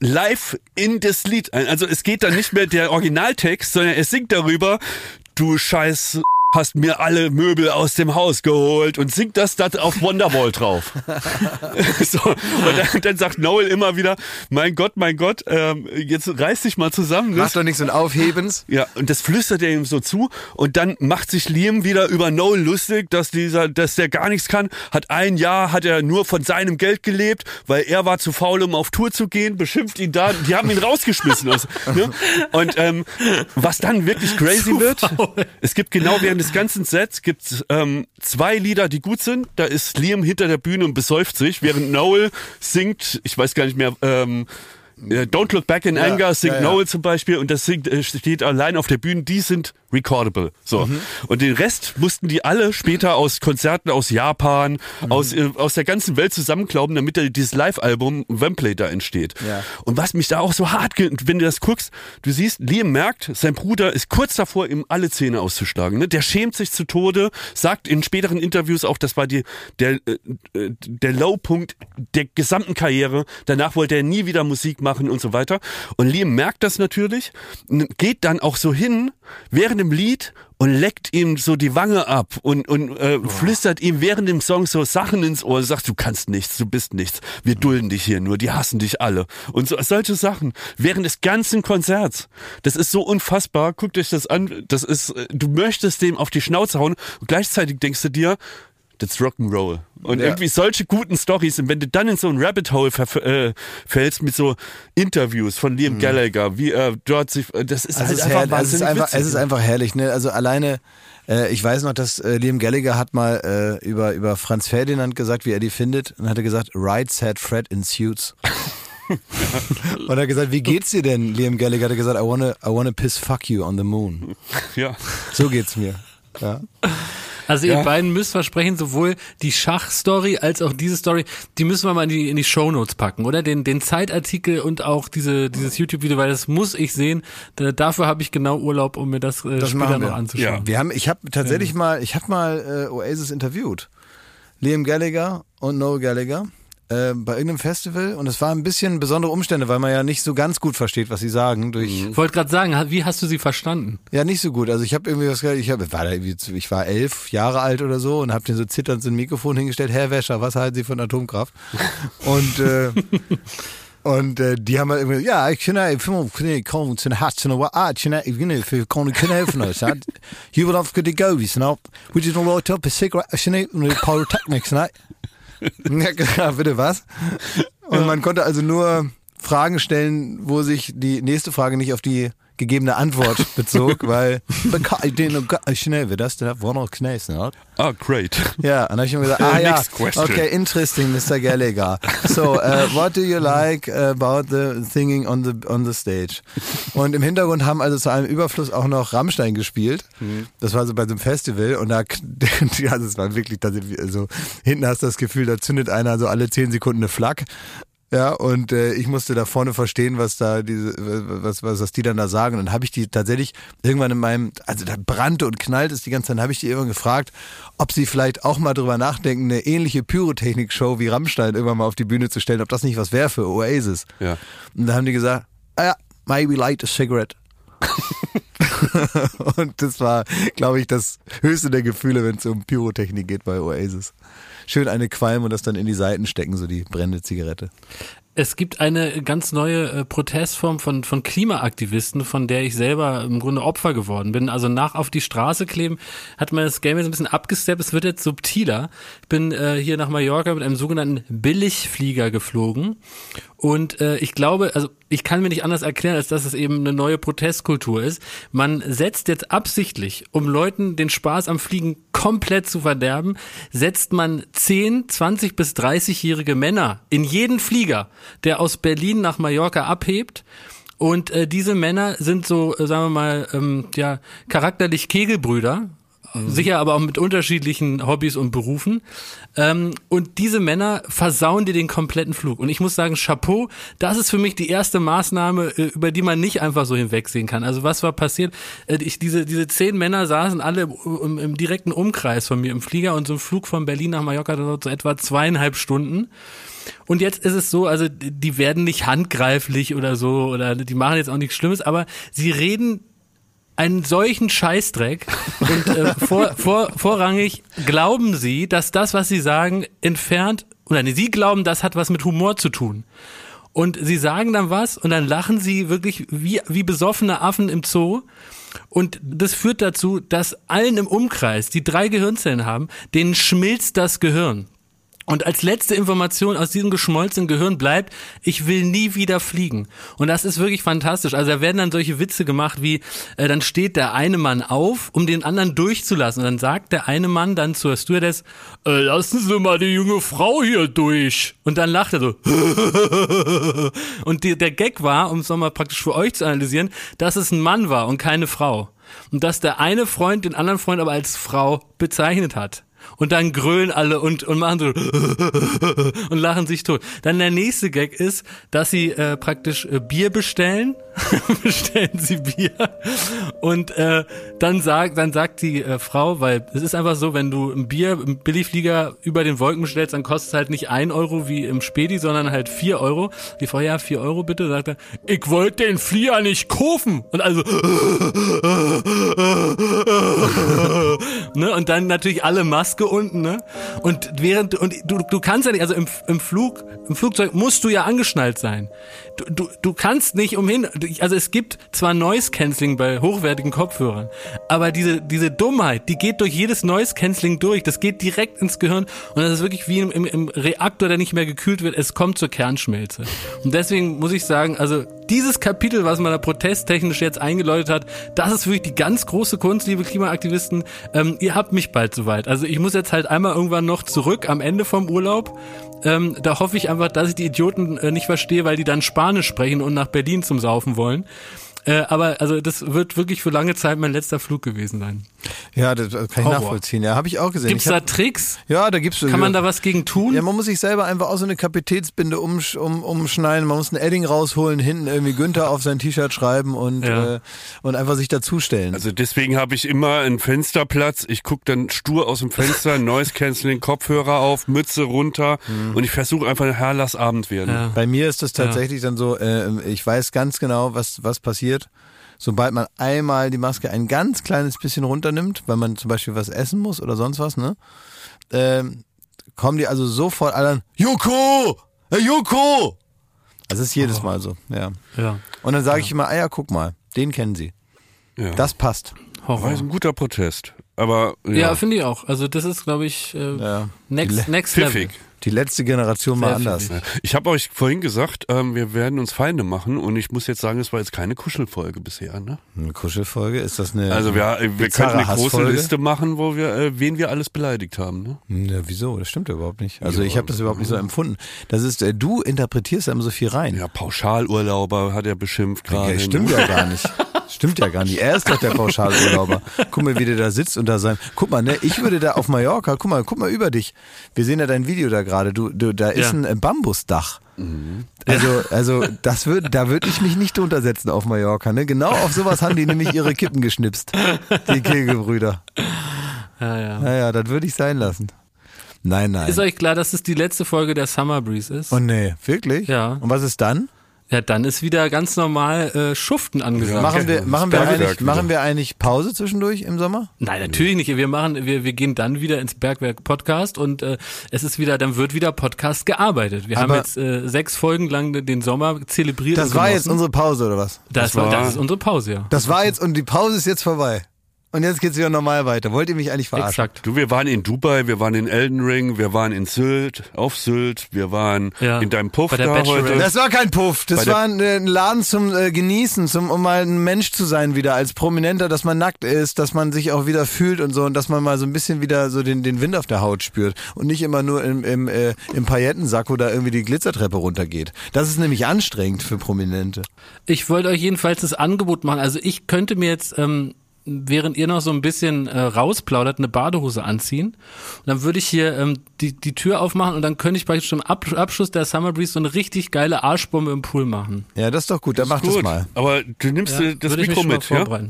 live in das Lied ein. Also es geht dann nicht mehr der Originaltext, sondern er singt darüber, du scheiß hast mir alle Möbel aus dem Haus geholt und singt das da auf Wonderwall drauf. so, und dann, dann sagt Noel immer wieder, mein Gott, mein Gott, ähm, jetzt reiß dich mal zusammen. Ne? Mach doch nicht so ein Aufhebens. Ja, und das flüstert er ihm so zu und dann macht sich Liam wieder über Noel lustig, dass dieser, dass der gar nichts kann. Hat ein Jahr, hat er nur von seinem Geld gelebt, weil er war zu faul, um auf Tour zu gehen, beschimpft ihn da, die haben ihn rausgeschmissen. Also, ne? Und ähm, was dann wirklich crazy Zu wird, faul. es gibt genau während des ganzen Sets gibt's ähm, zwei Lieder, die gut sind. Da ist Liam hinter der Bühne und besäuft sich, während Noel singt, ich weiß gar nicht mehr, ähm, äh, Don't Look Back in Ja, Anger singt ja, ja. Noel zum Beispiel und das singt, äh, steht allein auf der Bühne, die sind recordable. So. Mhm. Und den Rest mussten die alle später aus Konzerten aus Japan, Mhm. aus, äh, aus der ganzen Welt zusammenklauben, damit da dieses Live-Album Wembley da entsteht. Ja. Und was mich da auch so hart, wenn du das guckst, du siehst, Liam merkt, sein Bruder ist kurz davor, ihm alle Zähne auszuschlagen. Ne? Der schämt sich zu Tode, sagt in späteren Interviews auch, das war die, der, äh, äh, der Lowpunkt der gesamten Karriere. Danach wollte er nie wieder Musik machen und so weiter. Und Liam merkt das natürlich, geht dann auch so hin, während dem Lied und leckt ihm so die Wange ab und, und äh, flüstert ihm während dem Song so Sachen ins Ohr, sagt, du kannst nichts, du bist nichts, wir dulden dich hier nur, die hassen dich alle. Und so, solche Sachen. Während des ganzen Konzerts. Das ist so unfassbar, guckt euch das an, das ist, äh, du möchtest dem auf die Schnauze hauen und gleichzeitig denkst du dir, that's Rock'n'Roll. Und Ja. irgendwie solche guten Stories und wenn du dann in so ein Rabbit Hole äh, fällst mit so Interviews von Liam Gallagher, wie er dort sich, äh, das ist Also halt es, ist einfach herrlich, also es, ist wahnsinnig einfach, witzig. es ist einfach herrlich, ne? Also alleine, äh, ich weiß noch, dass äh, Liam Gallagher hat mal äh, über, über Franz Ferdinand gesagt, wie er die findet, und hat er gesagt, right said Fred in suits. und er hat gesagt, wie geht's dir denn, Liam Gallagher? Hat er gesagt, I wanna, I wanna piss fuck you on the moon. ja. So geht's mir. Ja. Also ihr Ja. beiden müsst versprechen, sowohl die Schachstory als auch diese Story, die müssen wir mal in die, in die Shownotes packen, oder? Den, den Zeitartikel und auch diese, dieses YouTube-Video, weil das muss ich sehen. Da, dafür habe ich genau Urlaub, um mir das, äh, Das später noch anzuschauen. Ja. Wir haben, ich habe tatsächlich mal, ich habe mal äh, Oasis interviewt. Liam Gallagher und Noel Gallagher äh, bei irgendeinem Festival und es war ein bisschen besondere Umstände, weil man ja nicht so ganz gut versteht, was sie sagen durch Ich wollte gerade sagen, wie hast du sie verstanden? Ja, nicht so gut. Also ich habe irgendwie was gehört, ich, hab, war da ich war elf Jahre alt oder so und habe den so zitternd so ein Mikrofon hingestellt, Herr Wäscher, was halten Sie von Atomkraft? Und äh, und äh, die haben halt irgendwie, ja, ich kann kommen zu einer Hatz, zu einer ah, ich können können helfen uns. ja. You will have to go, you know. We just light up a cigarette, pyrotechnics, ne? Ja, genau, bitte was? Und man konnte also nur Fragen stellen, wo sich die nächste Frage nicht auf die gegebene Antwort bezog, weil schnell wird das, da war noch Knäs, ne? Ah, great. Ja, und dann habe ich ihm gesagt, ah ja, okay, interesting, Mr. Gallagher. So, uh, what do you like about the singing on the on the stage? Und im Hintergrund haben also zu einem Überfluss auch noch Rammstein gespielt. Das war so bei so einem Festival und da, ja, das war wirklich, also hinten hast du das Gefühl, da zündet einer so alle zehn Sekunden eine Flak. Ja, und äh, ich musste da vorne verstehen, was da diese, was, was, was die dann da sagen. Und dann habe ich die tatsächlich irgendwann in meinem, also da brannte und knallt es die ganze Zeit, habe ich die irgendwann gefragt, ob sie vielleicht auch mal drüber nachdenken, eine ähnliche Pyrotechnik-Show wie Rammstein irgendwann mal auf die Bühne zu stellen, ob das nicht was wäre für Oasis. Ja. Und da haben die gesagt, ah ja, maybe light a cigarette. und das war, glaube ich, das höchste der Gefühle, wenn es um Pyrotechnik geht bei Oasis. Schön eine Qualm und das dann in die Seiten stecken, so die brennende Zigarette. Es gibt eine ganz neue äh, Protestform von, von Klimaaktivisten, von der ich selber im Grunde Opfer geworden bin. Also nach auf die Straße kleben hat man das Game jetzt ein bisschen abgesteppt. Es wird jetzt subtiler. Ich bin äh, hier nach Mallorca mit einem sogenannten Billigflieger geflogen. Und äh, ich glaube, also ich kann mir nicht anders erklären, als dass es eben eine neue Protestkultur ist. Man setzt jetzt absichtlich, um Leuten den Spaß am Fliegen komplett zu verderben, setzt man 10, 20 bis 30-jährige Männer in jeden Flieger, der aus Berlin nach Mallorca abhebt. Und äh, diese Männer sind so, äh, sagen wir mal, ähm, ja, charakterlich Kegelbrüder, sicher aber auch mit unterschiedlichen Hobbys und Berufen. Ähm, und diese Männer versauen dir den kompletten Flug. Und ich muss sagen, Chapeau, das ist für mich die erste Maßnahme, äh, über die man nicht einfach so hinwegsehen kann. Also was war passiert? Äh, ich, diese, diese zehn Männer saßen alle im, im direkten Umkreis von mir im Flieger und so ein Flug von Berlin nach Mallorca dauert so etwa zweieinhalb Stunden. Und jetzt ist es so, also die werden nicht handgreiflich oder so oder die machen jetzt auch nichts Schlimmes, aber sie reden einen solchen Scheißdreck. Und äh, vor, vor, vorrangig glauben sie, dass das, was sie sagen, entfernt, oder nee, sie glauben, das hat was mit Humor zu tun. Und sie sagen dann was und dann lachen sie wirklich wie, wie besoffene Affen im Zoo. Und das führt dazu, dass allen im Umkreis, die drei Gehirnzellen haben, denen schmilzt das Gehirn. Und als letzte Information aus diesem geschmolzenen Gehirn bleibt, ich will nie wieder fliegen. Und das ist wirklich fantastisch. Also da werden dann solche Witze gemacht wie, äh, dann steht der eine Mann auf, um den anderen durchzulassen. Und dann sagt der eine Mann dann zur Stewardess, äh, lassen Sie mal die junge Frau hier durch. Und dann lacht er so. und die, der Gag war, um es nochmal praktisch für euch zu analysieren, dass es ein Mann war und keine Frau. Und dass der eine Freund den anderen Freund aber als Frau bezeichnet hat. Und dann grölen alle und, und machen so und lachen sich tot. Dann der nächste Gag ist, dass sie äh, praktisch äh, Bier bestellen. bestellen sie Bier. Und äh, dann sagt, dann sagt die äh, Frau, weil es ist einfach so, wenn du ein Bier im Billigflieger über den Wolken bestellst, dann kostet es halt nicht ein Euro wie im Spedi, sondern halt vier Euro. Die Frau, ja, vier Euro bitte, sagt er, ich wollte den Flieger nicht kaufen. Und also ne? Und dann natürlich alle Maske unten, ne? Und während und du, du kannst ja nicht, also im, im Flug, im Flugzeug musst du ja angeschnallt sein. Du, du, du kannst nicht umhin, also es gibt zwar Noise Cancelling bei hochwertigen Kopfhörern, aber diese, diese Dummheit, die geht durch jedes Noise Cancelling durch, das geht direkt ins Gehirn und das ist wirklich wie im, im, im Reaktor, der nicht mehr gekühlt wird, es kommt zur Kernschmelze. Und deswegen muss ich sagen, also dieses Kapitel, was man da protesttechnisch jetzt eingeläutet hat, das ist wirklich die ganz große Kunst, liebe Klimaaktivisten. Ähm, ihr habt mich bald soweit. Also ich muss jetzt halt einmal irgendwann noch zurück am Ende vom Urlaub. Ähm, da hoffe ich einfach, dass ich die Idioten äh, nicht verstehe, weil die dann Spanisch sprechen und nach Berlin zum Saufen wollen. Äh, aber also das wird wirklich für lange Zeit mein letzter Flug gewesen sein. Ja, das kann ich Horror. nachvollziehen. Ja, habe ich auch gesehen. Gibt's ich da hab, Tricks? ja, da gibt's Kann man da was gegen tun? Ja, man muss sich selber einfach auch so eine Kapitätsbinde umsch, um, umschneiden. Man muss ein Edding rausholen, hinten irgendwie Günther auf sein T-Shirt schreiben und, Ja. äh, und einfach sich dazustellen. Also deswegen habe ich immer einen Fensterplatz. Ich guck dann stur aus dem Fenster, Noise Cancelling, Kopfhörer auf, Mütze runter und ich versuche einfach Herr, lass Abend werden. ja. Bei mir ist das tatsächlich dann so, äh, ich weiß ganz genau, was, was passiert. Sobald man einmal die Maske ein ganz kleines bisschen runternimmt, weil man zum Beispiel was essen muss oder sonst was, ne? Ähm, kommen die also sofort alle an, Joko! Hey, Joko! Also es ist jedes Mal so, ja. Ja. Und dann sage ich immer, ah ja, guck mal, den kennen sie. Ja. Das passt. Horror. ein guter Protest. Aber ja, Ja, finde ich auch. Also das ist, glaube ich, äh, Ja. next, next level. pfiffig. Die letzte Generation war Sehr anders. pfiffig. Ich habe euch vorhin gesagt, ähm, wir werden uns Feinde machen und ich muss jetzt sagen, es war jetzt keine Kuschelfolge bisher. Ne? Eine Kuschelfolge, ist das eine Also wir, wir bizarre könnten eine große? Liste machen, wo wir äh, wen wir alles beleidigt haben. Ne? Ja, wieso? Das stimmt ja überhaupt nicht. Also Ja, ich habe das überhaupt nicht so empfunden. Das ist, äh, du interpretierst da immer so viel rein. Ja, Pauschalurlauber hat er beschimpft gerade. Ja, stimmt ne? ja gar nicht. Stimmt ja gar nicht. Er ist doch der Pauschalurlauber. Guck mal, wie der da sitzt und da sein. Guck mal, ne, ich würde da auf Mallorca, guck mal, guck mal über dich. Wir sehen ja dein Video da gerade. Du, du, da ist Ja. ein äh, Bambusdach. Also, also das wird, da würde ich mich nicht drunter setzen auf Mallorca. Ne? Genau auf sowas haben die nämlich ihre Kippen geschnipst. Die Kegelbrüder. Ja, ja. Naja, das würde ich sein lassen. Nein, nein. Ist euch klar, dass es die letzte Folge der Summer Breeze ist? oh nee, wirklich? Ja. Und was ist dann? Ja, dann ist wieder ganz normal äh, Schuften angesagt. Machen wir, machen wir eigentlich, machen wir eigentlich Pause zwischendurch im Sommer? Nein, natürlich nicht. Wir machen, wir, wir gehen dann wieder ins Bergwerk Podcast und äh, es ist wieder, dann wird wieder Podcast gearbeitet. Wir haben Aber- jetzt äh, sechs Folgen lang den Sommer zelebriert. Das war jetzt unsere Pause oder was? das, das war, war- das ist unsere Pause, ja. Das war jetzt und die Pause ist jetzt vorbei. Und jetzt geht's wieder normal weiter. Wollt ihr mich eigentlich verarschen? Exakt. Du, wir waren in Dubai, wir waren in Elden Ring, wir waren in Sylt, auf Sylt, wir waren Ja. in deinem Puff Bei der da heute. Das war kein Puff, das Bei war ein, äh, ein Laden zum äh, Genießen, zum, um mal ein Mensch zu sein wieder als Prominenter, dass man nackt ist, dass man sich auch wieder fühlt und so und dass man mal so ein bisschen wieder so den, den Wind auf der Haut spürt und nicht immer nur im, im, äh, im Paillettensacko da irgendwie die Glitzertreppe runtergeht. Das ist nämlich anstrengend für Prominente. Ich wollte euch jedenfalls das Angebot machen. Also ich könnte mir jetzt, ähm, während ihr noch so ein bisschen äh, rausplaudert, eine Badehose anziehen. Und dann würde ich hier ähm, die, die Tür aufmachen und dann könnte ich praktisch zum Ab Abschluss der Summer Breeze so eine richtig geile Arschbombe im Pool machen. Ja, das ist doch gut, dann mach das Gut, mal. aber du nimmst Ja, das würde ich mich Mikro mit, ja?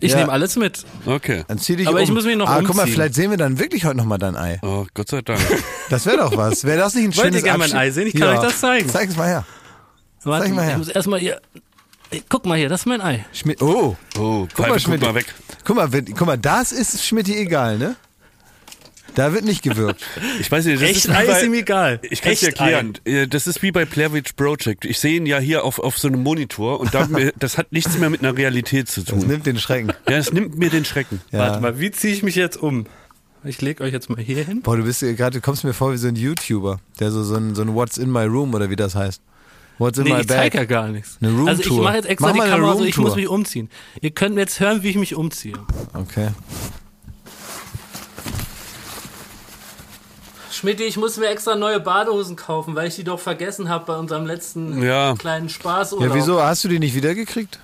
Ich Ja. nehme alles mit. Okay. Dann zieh dich Aber um. ich muss mich noch Ah, guck mal, umziehen. vielleicht sehen wir dann wirklich heute noch mal dein Ei. Oh, Gott sei Dank. Das wäre doch was. Wäre das nicht ein Wollt ihr schönes gerne mein Ei sehen? Ich kann euch das zeigen. Zeig's mal her. Warte, Zeig mal her. ich muss erstmal hier. Ey, Guck mal hier, das ist mein Ei. Schmidt, oh, Oh, guck mal, Pfeife, guck Schmidt. mal weg. Guck mal, wenn, guck mal, das ist Schmidt egal, ne? Da wird nicht gewirkt. Ich weiß nicht, das Echt ist Ei bei, ist ihm egal. Ich kann es erklären. Äh, Das ist wie bei Blair Witch Project. Ich sehe ihn ja hier auf, auf so einem Monitor und da, das hat nichts mehr mit einer Realität zu Das tun. nimmt den Schrecken. Ja, es nimmt mir den Schrecken. Ja. Warte mal, wie ziehe ich mich jetzt um? Ich lege euch jetzt mal hier hin. Boah, du bist äh, gerade, du kommst mir vor wie so ein YouTuber, der so, so ein, so ein What's in my room oder wie das heißt. What's in Nee, my ich bag. zeig ja gar nichts. Eine Roomtour. Also ich mache jetzt extra Mach die Kamera so, ich muss mich umziehen. Ihr könnt jetzt hören, wie ich mich umziehe. Okay. Schmidt, ich muss mir extra neue Badehosen kaufen, weil ich die doch vergessen habe bei unserem letzten Ja. kleinen Spaßurlaub. Ja, wieso? Hast du die nicht wiedergekriegt?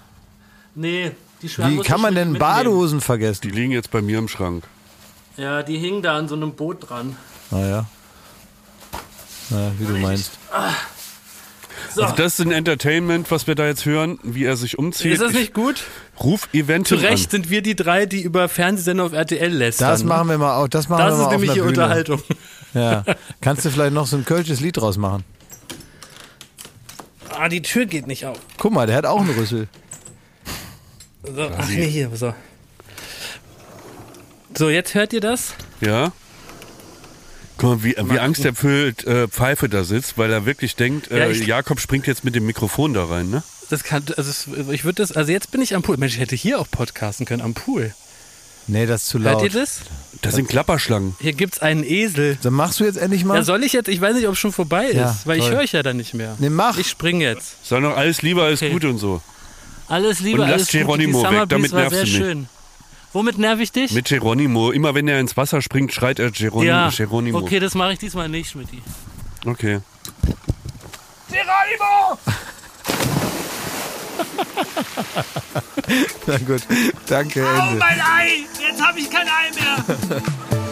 Nee, die Schwärme Wie kann ich man denn. Badehosen vergessen? Die liegen jetzt bei mir im Schrank. Ja, die hingen da an so einem Boot dran. Naja. Naja, wie du meinst. So, Also das ist ein Entertainment, was wir da jetzt hören, wie er sich umzieht. ist das nicht gut? Ich ruf Eventim Zu Recht an. sind wir die drei, die über Fernsehsender auf RTL lästern. Das machen wir mal, au- das machen Das wir mal ist auf nämlich Bühne. Unterhaltung. Ja. Kannst du vielleicht noch so ein kölsches Lied draus machen? Ah, die Tür geht nicht auf. Guck mal, der hat auch einen Rüssel. So, ach nee, hier, so. So, jetzt hört ihr das? Ja? Guck mal, wie, wie angsterfüllt äh, Pfeife da sitzt, weil er wirklich denkt, äh, Ja, ich- Jakob springt jetzt mit dem Mikrofon da rein, ne? Das kann, also ich würde das, also jetzt bin ich am Pool. Mensch, ich hätte hier auch podcasten können, am Pool. Nee, das ist zu Hört laut. ihr das? Das sind Klapperschlangen. Hier gibt's einen Esel. Dann machst du jetzt endlich mal. Ja, soll ich jetzt? Ich weiß nicht, ob es schon vorbei ist, Ja, weil ich toll. höre euch ja dann nicht mehr. nee, mach. Ich spring jetzt. Sag noch alles Liebe, alles Okay. Gute und so. Alles Liebe, Und lass alles Gute. Geronimo Die weg, Summer damit nervst sehr du mich. schön. Womit nerv ich dich? Mit Geronimo. Immer wenn er ins Wasser springt, schreit er Geronimo. ja, Geronimo. okay, das mache ich diesmal nicht, Schmidti. okay. Na gut. Danke, Ende. mein Ei! Jetzt habe ich kein Ei mehr!